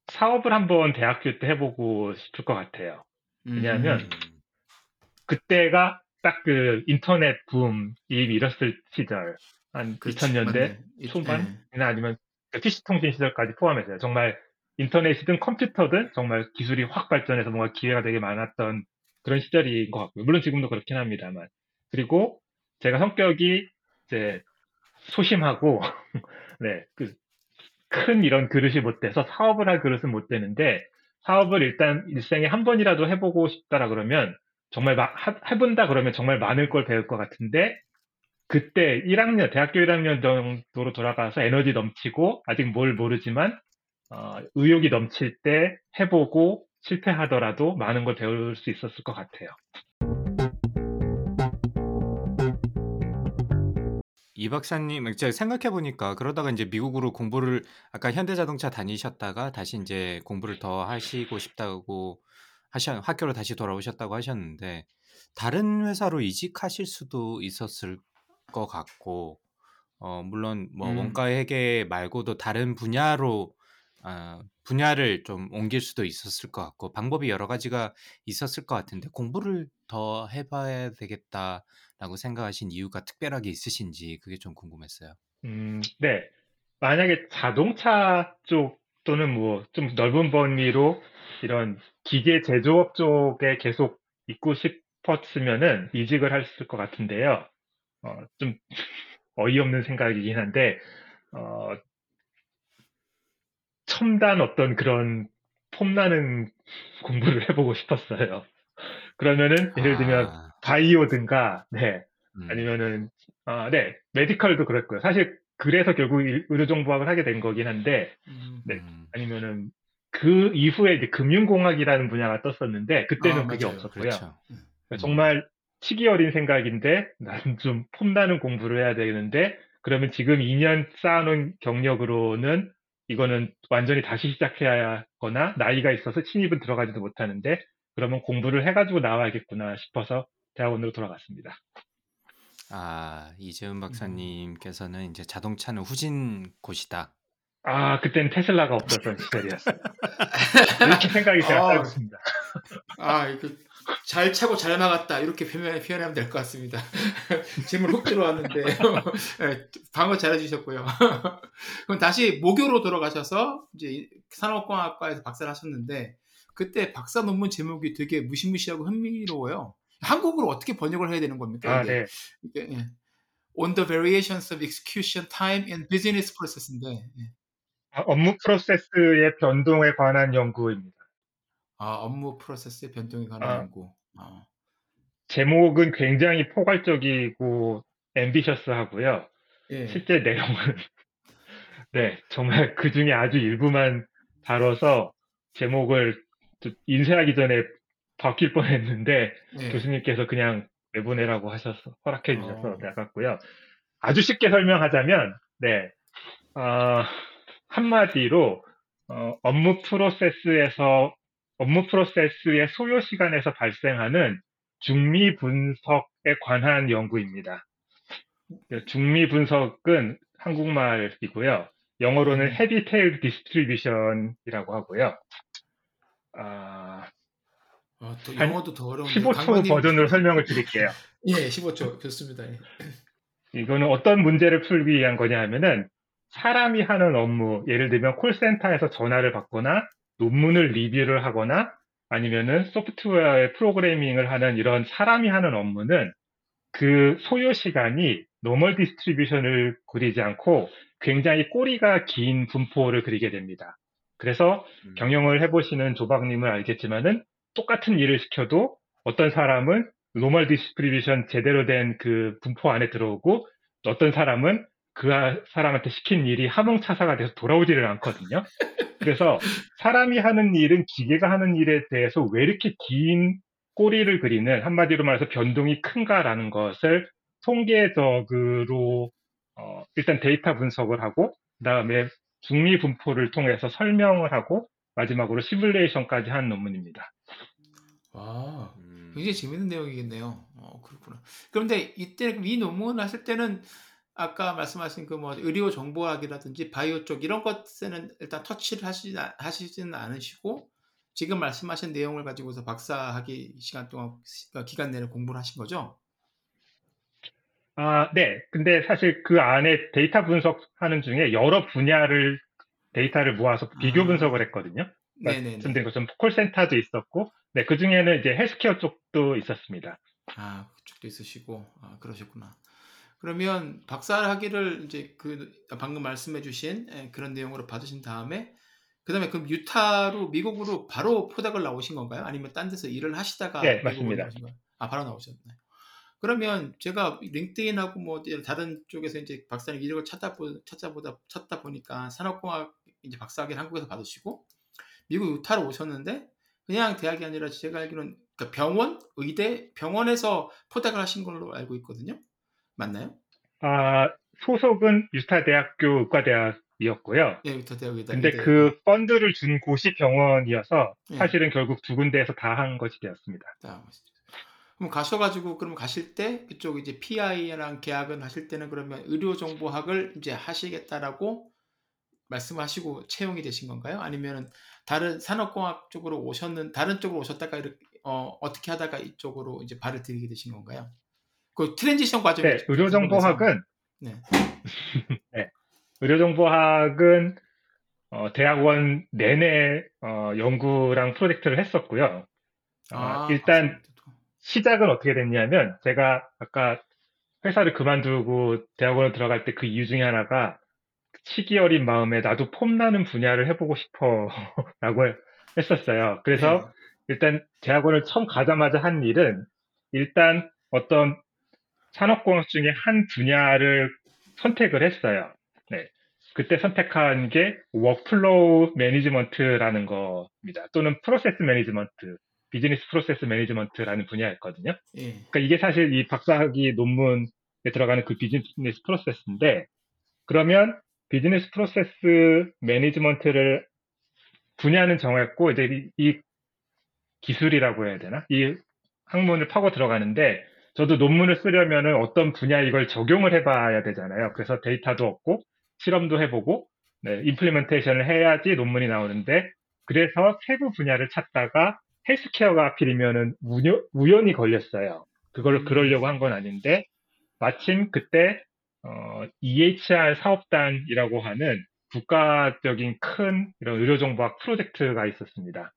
사업을 한번 대학교 때 해보고 싶을 것 같아요. 왜냐하면 음, 그때가 딱 그 인터넷 붐이 일었을 시절, 한 그렇지, 2000년대 맞네. 이- 초반이나 예. 아니면 그 PC 통신 시절까지 포함해서요. 정말 인터넷이든 컴퓨터든 정말 기술이 확 발전해서 뭔가 기회가 되게 많았던 그런 시절인 것 같고요. 물론 지금도 그렇긴 합니다만. 그리고 제가 성격이 이제 소심하고, 네, 그, 큰 이런 그릇이 못 돼서 사업을 할 그릇은 못 되는데, 사업을 일단 일생에 한 번이라도 해보고 싶다라 그러면, 정말 마- 하- 해본다 그러면 정말 많을 걸 배울 것 같은데, 그때 1학년, 대학교 1학년 정도로 돌아가서 에너지 넘치고 아직 뭘 모르지만 어, 의욕이 넘칠 때 해보고 실패하더라도 많은 걸 배울 수 있었을 것 같아요. 이 박사님, 제가 생각해 보니까 그러다가 이제 미국으로 공부를 아까 현대자동차 다니셨다가 다시 이제 공부를 더 하시고 싶다고 하셔 학교로 다시 돌아오셨다고 하셨는데 다른 회사로 이직하실 수도 있었을 것 같고 어 물론 뭐 음. 원가 회계 말고도 다른 분야로 아 분야를 좀 옮길 수도 있었을 것 같고 방법이 여러 가지가 있었을 것 같은데 공부를 더 해 봐야 되겠다라고 생각하신 이유가 특별하게 있으신지 그게 좀 궁금했어요. 음, 네. 만약에 자동차 쪽 또는 뭐 좀 넓은 범위로 이런 기계 제조업 쪽에 계속 있고 싶었으면은 이직을 했을 것 같은데요. 어, 좀 어이없는 생각이긴 한데, 어, 첨단 어떤 그런 폼나는 공부를 해보고 싶었어요. 그러면은 예를 들면 아. 바이오든가, 네, 음. 아니면은 아, 네, 메디컬도 그랬고요. 사실 그래서 결국 일- 의료정보학을 하게 된 거긴 한데, 음. 네. 음. 아니면은 그 이후에 이제 금융공학이라는 분야가 떴었는데 그때는 아, 그게 맞아요. 없었고요. 그렇죠. 그러니까 정말 치기 어린 생각인데 나는 좀 폼나는 공부를 해야 되는데 그러면 지금 2년 쌓아놓은 경력으로는 이거는 완전히 다시 시작해야 하거나 나이가 있어서 신입은 들어가지도 못하는데 그러면 공부를 해가지고 나와야겠구나 싶어서 대학원으로 돌아갔습니다. 아, 이재훈 박사님께서는 이제 자동차는 후진 곳이다. 아, 그때는 테슬라가 없었던 시절이었어요. 이렇게 생각이 제가 아. 짧습니다. 아, 이거 잘 차고 잘 막았다 이렇게 표현, 표현하면 될 것 같습니다. 질문 훅 들어왔는데 네, 방어 잘해주셨고요. 그럼 다시 모교로 돌아가셔서 이제 산업공학과에서 박사를 하셨는데 그때 박사 논문 제목이 되게 무시무시하고 흥미로워요. 한국어로 어떻게 번역을 해야 되는 겁니까? 아, 이게? 네. 이게, 예. On the variations of execution time in business process인데 예. 아, 업무 프로세스의 변동에 관한 연구입니다. 아, 업무 프로세스의 관한 아. 연구. 아. 제목은 굉장히 포괄적이고 앰비셔스하고요. 예. 실제 내용은 네 정말 그 중에 아주 일부만 다뤄서 제목을 좀 인쇄하기 전에 바뀔 뻔했는데 예. 교수님께서 그냥 내보내라고 하셔서 허락해 주셔서 어. 나갔고요. 아주 쉽게 설명하자면 네 어, 한마디로 어, 업무 프로세스에서 업무 프로세스의 소요 시간에서 발생하는 중미 분석에 관한 연구입니다. 중미 분석은 한국말이고요. 영어로는 heavy tail distribution이라고 하고요. 아, 아, 또한 영어도 더 어려운데 15초 강관님- 버전으로 설명을 드릴게요. 예, 15초 좋습니다. 예. 이거는 어떤 문제를 풀기 위한 거냐 하면은 사람이 하는 업무, 예를 들면 콜센터에서 전화를 받거나 논문을 리뷰를 하거나 아니면은 소프트웨어의 프로그래밍을 하는 이런 사람이 하는 업무는 그 소요 시간이 normal distribution을 그리지 않고 굉장히 꼬리가 긴 분포를 그리게 됩니다. 그래서 음. 경영을 해보시는 조박님은 알겠지만은 똑같은 일을 시켜도 어떤 사람은 normal distribution 제대로 된 그 분포 안에 들어오고 어떤 사람은 그 아- 사람한테 시킨 일이 함흥차사가 돼서 돌아오지를 않거든요. 그래서 사람이 하는 일은 기계가 하는 일에 대해서 왜 이렇게 긴 꼬리를 그리는 한마디로 말해서 변동이 큰가라는 것을 통계적으로 어, 일단 데이터 분석을 하고 그다음에 중미 분포를 통해서 설명을 하고 마지막으로 시뮬레이션까지 한 논문입니다. 와, 음. 굉장히 재밌는 내용이겠네요. 어, 그렇구나. 그런데 이때 이 논문 하실 때는 아까 말씀하신 그 뭐 의료 정보학이라든지 바이오 쪽 이런 것에는 일단 터치를 하시지 하시지는 않으시고 지금 말씀하신 내용을 가지고서 박사학위 시간 동안 시- 기간 내내 공부를 하신 거죠? 아, 네. 근데 사실 그 안에 데이터 분석하는 중에 여러 분야를 데이터를 모아서 비교 아. 분석을 했거든요. 네네네. 말씀드린 것처럼 콜센터도 있었고, 네, 그 중에는 이제 헬스케어 쪽도 있었습니다. 아, 그쪽도 있으시고, 아, 그러셨구나. 그러면 박사학위를 이제 그 방금 말씀해 주신 예, 그런 내용으로 받으신 다음에 그 다음에 그럼 유타로 미국으로 바로 postdoc을 나오신 건가요? 아니면 딴 데서 일을 하시다가 네, 맞습니다. 아, 바로 나오셨나요? 그러면 제가 링크드인하고 뭐 다른 쪽에서 이제 박사님 이력을 찾다 보, 찾아보다 찾다 보니까 산업공학 이제 박사학위를 한국에서 받으시고 미국 유타로 오셨는데 그냥 대학이 아니라 제가 알기로는 그러니까 병원, 의대, 병원에서 포닥을 하신 걸로 알고 있거든요. 맞나요? 아, 소속은 유타 대학교 의과대학이었고요. 예, 유타 대학이다. 근데 그 펀드를 준 곳이 병원이어서 예. 사실은 결국 두 군데에서 다 한 것이 되었습니다. 그럼 가셔가지고 그럼 가실 때 그쪽 이제 PI랑 계약을 하실 때는 그러면 의료정보학을 이제 하시겠다라고 말씀하시고 채용이 되신 건가요? 아니면은 다른 산업공학 쪽으로 오셨는 다른 쪽으로 오셨다가 이렇게 어, 어떻게 하다가 이쪽으로 이제 발을 들이게 되신 건가요? 그 transition 과정이 네, 의료정보학은 네. 네, 의료정보학은 어, 대학원 내내 어, 연구랑 프로젝트를 했었고요. 어, 아, 일단 시작은 어떻게 됐냐면 제가 아까 회사를 그만두고 대학원을 들어갈 때 그 이유 중에 하나가 시기 어린 마음에 나도 폼나는 분야를 해보고 싶어 라고 했었어요. 그래서 네. 일단 대학원을 처음 가자마자 한 일은 일단 어떤 산업공학 중에 한 분야를 선택을 했어요. 네. 그때 선택한 게 workflow management라는 겁니다. 또는 process management, business process management라는 분야였거든요. 예. 그러니까 이게 사실 이 박사학위 논문에 들어가는 그 business process인데 그러면 business process management를 분야는 정했고 이제 이, 이 기술이라고 해야 되나? 이 학문을 파고 들어가는데 저도 논문을 쓰려면은 어떤 분야 이걸 적용을 해봐야 되잖아요. 그래서 데이터도 얻고 실험도 해보고 네, implementation을 해야지 논문이 나오는데 그래서 세부 분야를 찾다가 헬스케어가 하필이면은 우여, 우연히 걸렸어요. 그걸 그러려고 한 건 아닌데 마침 그때 어, EHR 사업단이라고 하는 국가적인 큰 이런 의료정보학 프로젝트가 있었습니다.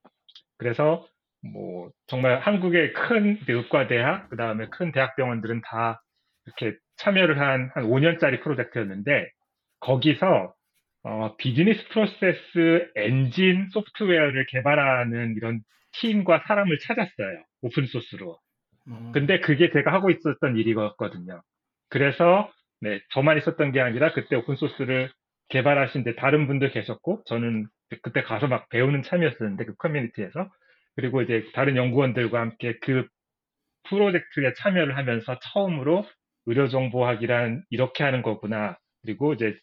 그래서 뭐 정말 한국의 큰 의과 대학 그 다음에 큰 대학병원들은 다 이렇게 참여를 한 한 5년짜리 프로젝트였는데 거기서 어, business process engine software를 개발하는 이런 팀과 사람을 찾았어요. open source로. 어, 근데 그게 제가 하고 있었던 일이거든요. 그래서 네, 저만 있었던 게 아니라 그때 open source를 개발하신 데 다른 분들 계셨고 저는 그때 가서 막 배우는 참이었었는데 그 커뮤니티에서 그리고 이제 다른 연구원들과 함께 그 프로젝트에 참여를 하면서 처음으로 의료정보학이란 이렇게 하는 거구나. 그리고 이제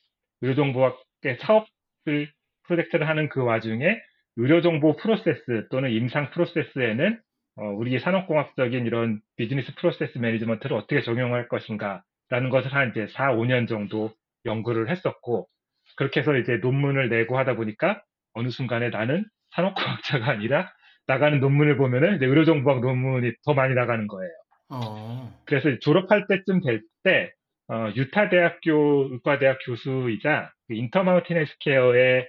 의료정보학의 사업을 프로젝트를 하는 그 와중에 의료정보 프로세스 또는 임상 프로세스에는 어, 우리 산업공학적인 이런 비즈니스 프로세스 매니지먼트를 어떻게 적용할 것인가 라는 것을 한 이제 4, 5년 정도 연구를 했었고 그렇게 해서 이제 논문을 내고 하다 보니까 어느 순간에 나는 산업공학자가 아니라 나가는 논문을 보면은 의료정보학 논문이 더 많이 나가는 거예요. 어, 그래서 졸업할 때쯤 될 때, 어, 유타 대학교 의과대학 교수이자 그 인터마운틴 헬스케어의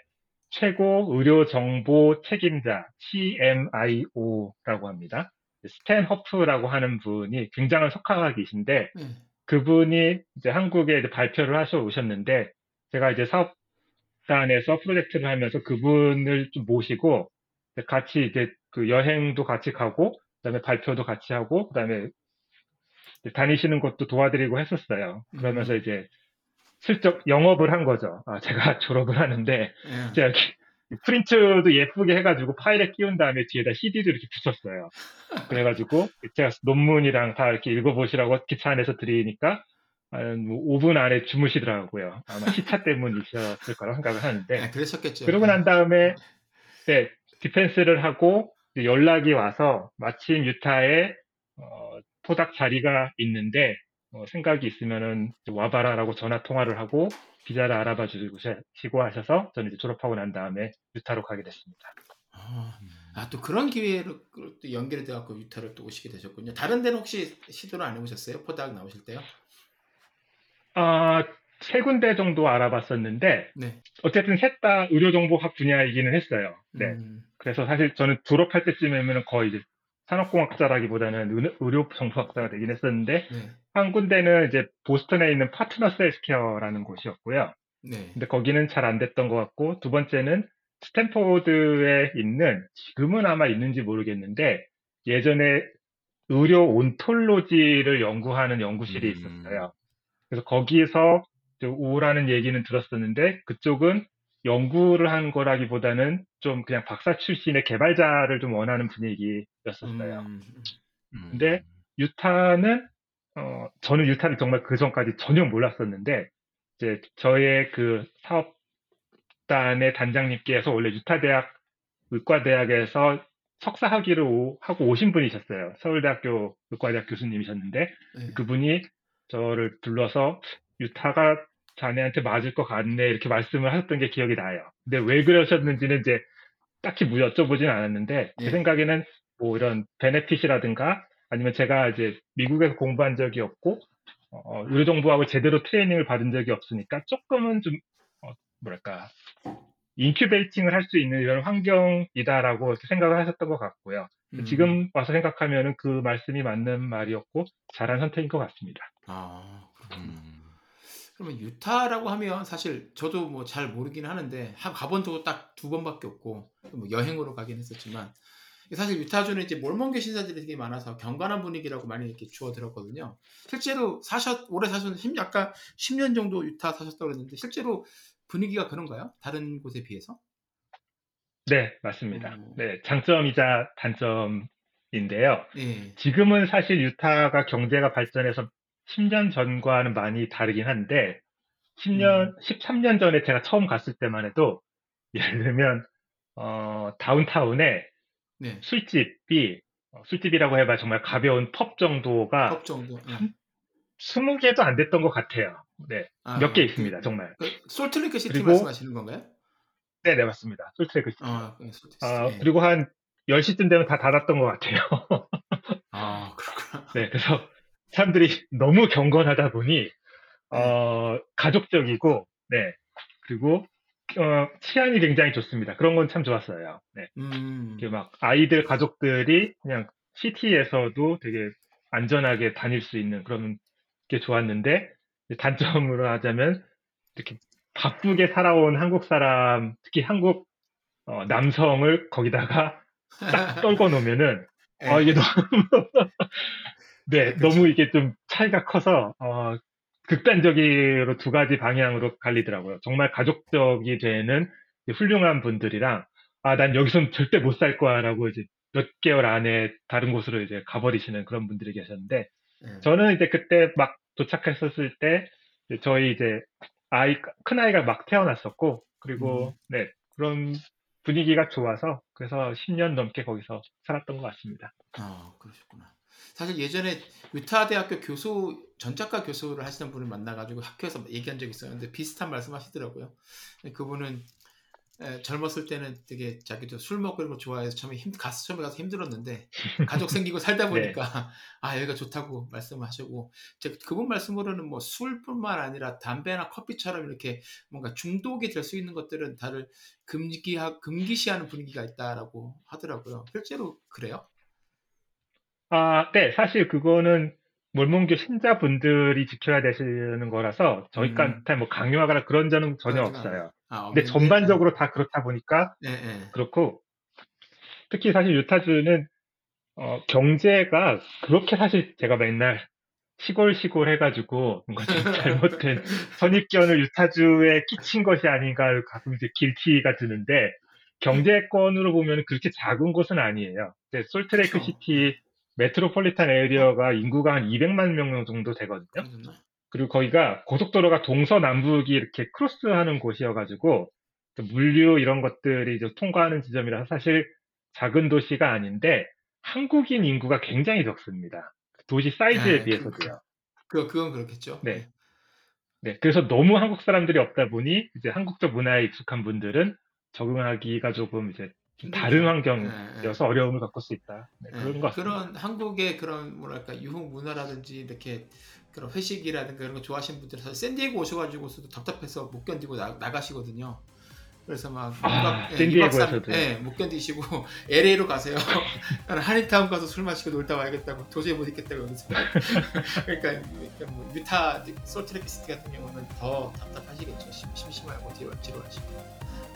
최고 의료 정보 책임자 CMIO라고 합니다. 스탠 허프라고 하는 분이 굉장한 석학이신데 네. 그분이 이제 한국에 이제 발표를 하셔 오셨는데 제가 이제 사업단에서 프로젝트를 하면서 그분을 좀 모시고 같이 이제 그 여행도 같이 가고 그다음에 발표도 같이 하고 그다음에 다니시는 것도 도와드리고 했었어요. 그러면서 이제 슬쩍 영업을 한 거죠. 아, 제가 졸업을 하는데 예. 제가 프린트도 예쁘게 해가지고 파일에 끼운 다음에 뒤에다 CD도 이렇게 붙였어요. 그래가지고 제가 논문이랑 다 이렇게 읽어보시라고 기차 안에서 드리니까 한 5분 안에 주무시더라고요. 아마 시차 때문이셨을 거라고 생각을 하는데 아, 그랬었겠죠. 그러고 난 다음에 네, 디펜스를 하고 연락이 와서 마침 유타에 어, 포닥 자리가 있는데 어, 생각이 있으면은 와봐라라고 전화 통화를 하고 비자를 알아봐 주시고 하셔서 저는 이제 졸업하고 난 다음에 유타로 가게 됐습니다. 아, 아, 또 그런 기회로 또 연결이 돼갖고 유타를 또 오시게 되셨군요. 다른 데는 혹시 시도를 안 해보셨어요? 포닥 나오실 때요? 아, 세 군데 정도 알아봤었는데 네. 어쨌든 셋 다 의료정보학 분야이기는 했어요. 네. 음, 그래서 사실 저는 졸업할 때쯤이면 거의 이제 산업공학자라기보다는 의- 의료정보학자가 되긴 했었는데 네. 한 군데는 이제 보스턴에 있는 파트너스 헬스케어라는 곳이었고요. 네. 근데 거기는 잘 안 됐던 것 같고 두 번째는 스탠포드에 있는 지금은 아마 있는지 모르겠는데 예전에 의료 온톨로지를 연구하는 연구실이 음. 있었어요. 그래서 거기서 이제 오라는 얘기는 들었었는데 그쪽은 연구를 한 거라기보다는 좀 그냥 박사 출신의 개발자를 좀 원하는 분위기였었어요. 음, 음. 근데 유타는 어, 저는 유타를 정말 그 전까지 전혀 몰랐었는데 이제 저의 그 사업단의 단장님께서 원래 유타 대학 의과 대학에서 석사 학위를 오- 하고 오신 분이셨어요. 서울대학교 의과대학 교수님이셨는데 네. 그분이 저를 불러서 유타가 자네한테 맞을 것 같네 이렇게 말씀을 하셨던 게 기억이 나요. 근데 왜 그러셨는지는 이제 딱히 뭐 여쭤보진 않았는데 제 예. 생각에는 뭐 이런 benefit이라든가 아니면 제가 이제 미국에서 공부한 적이 없고 어, 의료정보학을 제대로 트레이닝을 받은 적이 없으니까 조금은 좀 어, 뭐랄까 incubating을 할 수 있는 이런 환경이다라고 생각을 하셨던 것 같고요. 음. 지금 와서 생각하면은 그 말씀이 맞는 말이었고 잘한 선택인 것 같습니다. 아, 그렇군요. 음. 그러면 유타라고 하면 사실 저도 뭐 잘 모르긴 하는데 한 가본 적도 딱 두 번밖에 없고 뭐 여행으로 가긴 했었지만 사실 유타주는 이제 몰몬교 신사들이 되게 많아서 경건한 분위기라고 많이 이렇게 주워 들었거든요. 실제로 사셨 오래 사셨는 십 약간 10년 정도 유타 사셨다고 그랬는데 실제로 분위기가 그런가요? 다른 곳에 비해서? 네, 맞습니다. 어. 네, 장점이자 단점인데요. 예. 지금은 사실 유타가 경제가 발전해서 10년 전과는 많이 다르긴 한데, 10년, 13년 전에 제가 처음 갔을 때만 해도, 예를 들면, 어, 다운타운에 네. 술집이, 어, 술집이라고 해봐 정말 가벼운 펍 정도가 컵 정도. 예. 20개도 안 됐던 것 같아요. 네. 아, 몇개 그- 있습니다, 정말. 그 솔트레이크 시티 그리고- 말씀하시는 건가요? 네, 네, 맞습니다. 솔트레이크 시티. 아, 네, 시티. 아, 예. 그리고 한 10시쯤 되면 다 닫았던 것 같아요. 아, 그렇구나. 네, 그래서 사람들이 너무 경건하다 보니, 어, 가족적이고, 네, 그리고, 어, 치안이 굉장히 좋습니다. 그런 건 참 좋았어요. 네, 음. 이렇게 막 아이들 가족들이 그냥 city에서도 되게 안전하게 다닐 수 있는 그런 게 좋았는데, 단점으로 하자면, 이렇게 바쁘게 살아온 한국 사람, 특히 한국 어, 남성을 거기다가 딱 떨궈 놓으면은, 예. 어, 이게 너무, 네, 그쵸. 너무 이게 좀 차이가 커서, 어, 극단적으로 두 가지 방향으로 갈리더라고요. 정말 가족적이 되는 훌륭한 분들이랑, 아, 난 여기선 절대 못 살 거야 라고 이제 몇 개월 안에 다른 곳으로 이제 가버리시는 그런 분들이 계셨는데, 예. 저는 이제 그때 막 도착했었을 때, 저희 이제 아이, 큰 아이가 막 태어났었고, 그리고, 네, 그런 분위기가 좋아서, 그래서 10년 넘게 거기서 살았던 것 같습니다. 아, 그러셨구나. 사실 예전에 유타 대학교 교수 전작가 교수를 하시는 분을 만나가지고 학교에서 얘기한 적이 있었는데 비슷한 말씀하시더라고요. 그분은 에, 젊었을 때는 되게 자기도 술 먹고 이런 거 좋아해서 처음에 힘 가서 처음에 가서 힘들었는데 가족 생기고 살다 보니까 아 여기가 좋다고 말씀하시고 그분 말씀으로는 뭐 술뿐만 아니라 담배나 커피처럼 이렇게 뭔가 중독이 될 수 있는 것들은 다들 금기하 금기시하는 분위기가 있다라고 하더라고요. 실제로 그래요? 아, 네, 사실 그거는 몰몬교 신자분들이 지켜야 되시는 거라서 저희한테 뭐 강요하거나 그런 점은 전혀 없어요. 아, 근데? 전반적으로 다 그렇다 보니까 예, 예. 그렇고 특히 사실 유타주는 어, 경제가 그렇게 사실 제가 맨날 시골 시골 해가지고 뭔가 좀 잘못된 선입견을 유타주에 끼친 것이 아닌가 가끔 이제 guilty가 드는데 경제권으로 보면 그렇게 작은 곳은 아니에요. 이제 솔트레이크. 시티 metropolitan area가 인구가 한 200만 명 정도 되거든요. 그리고 거기가 고속도로가 동서남북이 이렇게 cross하는 곳이어가지고 그 물류 이런 것들이 이제 통과하는 지점이라서 사실 작은 도시가 아닌데 한국인 인구가 굉장히 적습니다. 도시 사이즈에 아, 비해서도요. 그 그건 그렇겠죠. 네. 네, 그래서 너무 한국 사람들이 없다 보니 이제 한국적 문화에 익숙한 분들은 적응하기가 조금 이제 좀 다른 힘들죠. 환경이어서 어려움을 겪을 수 있다. 네, 예, 그런 것 같습니다. 그런 한국의 그런 뭐랄까 유흥 문화라든지 이렇게 그런 회식이라든가 이런 거 좋아하시는 분들은 사실 샌디에고 오셔가지고서도 답답해서 못 견디고 나, 나가시거든요. 그래서 막 아, 예, 샌디에고에서도요? 이박 삼- 예, 못 견디시고 LA로 가세요. 나는 한인타운 가서 술 마시고 놀다 와야겠다고 도저히 못 있겠다고 여기서 그러니까 뭐 유타 솔트레이크 시티 같은 경우는 더 답답하시겠죠. 심, 심심하고 지루, 지루하시고.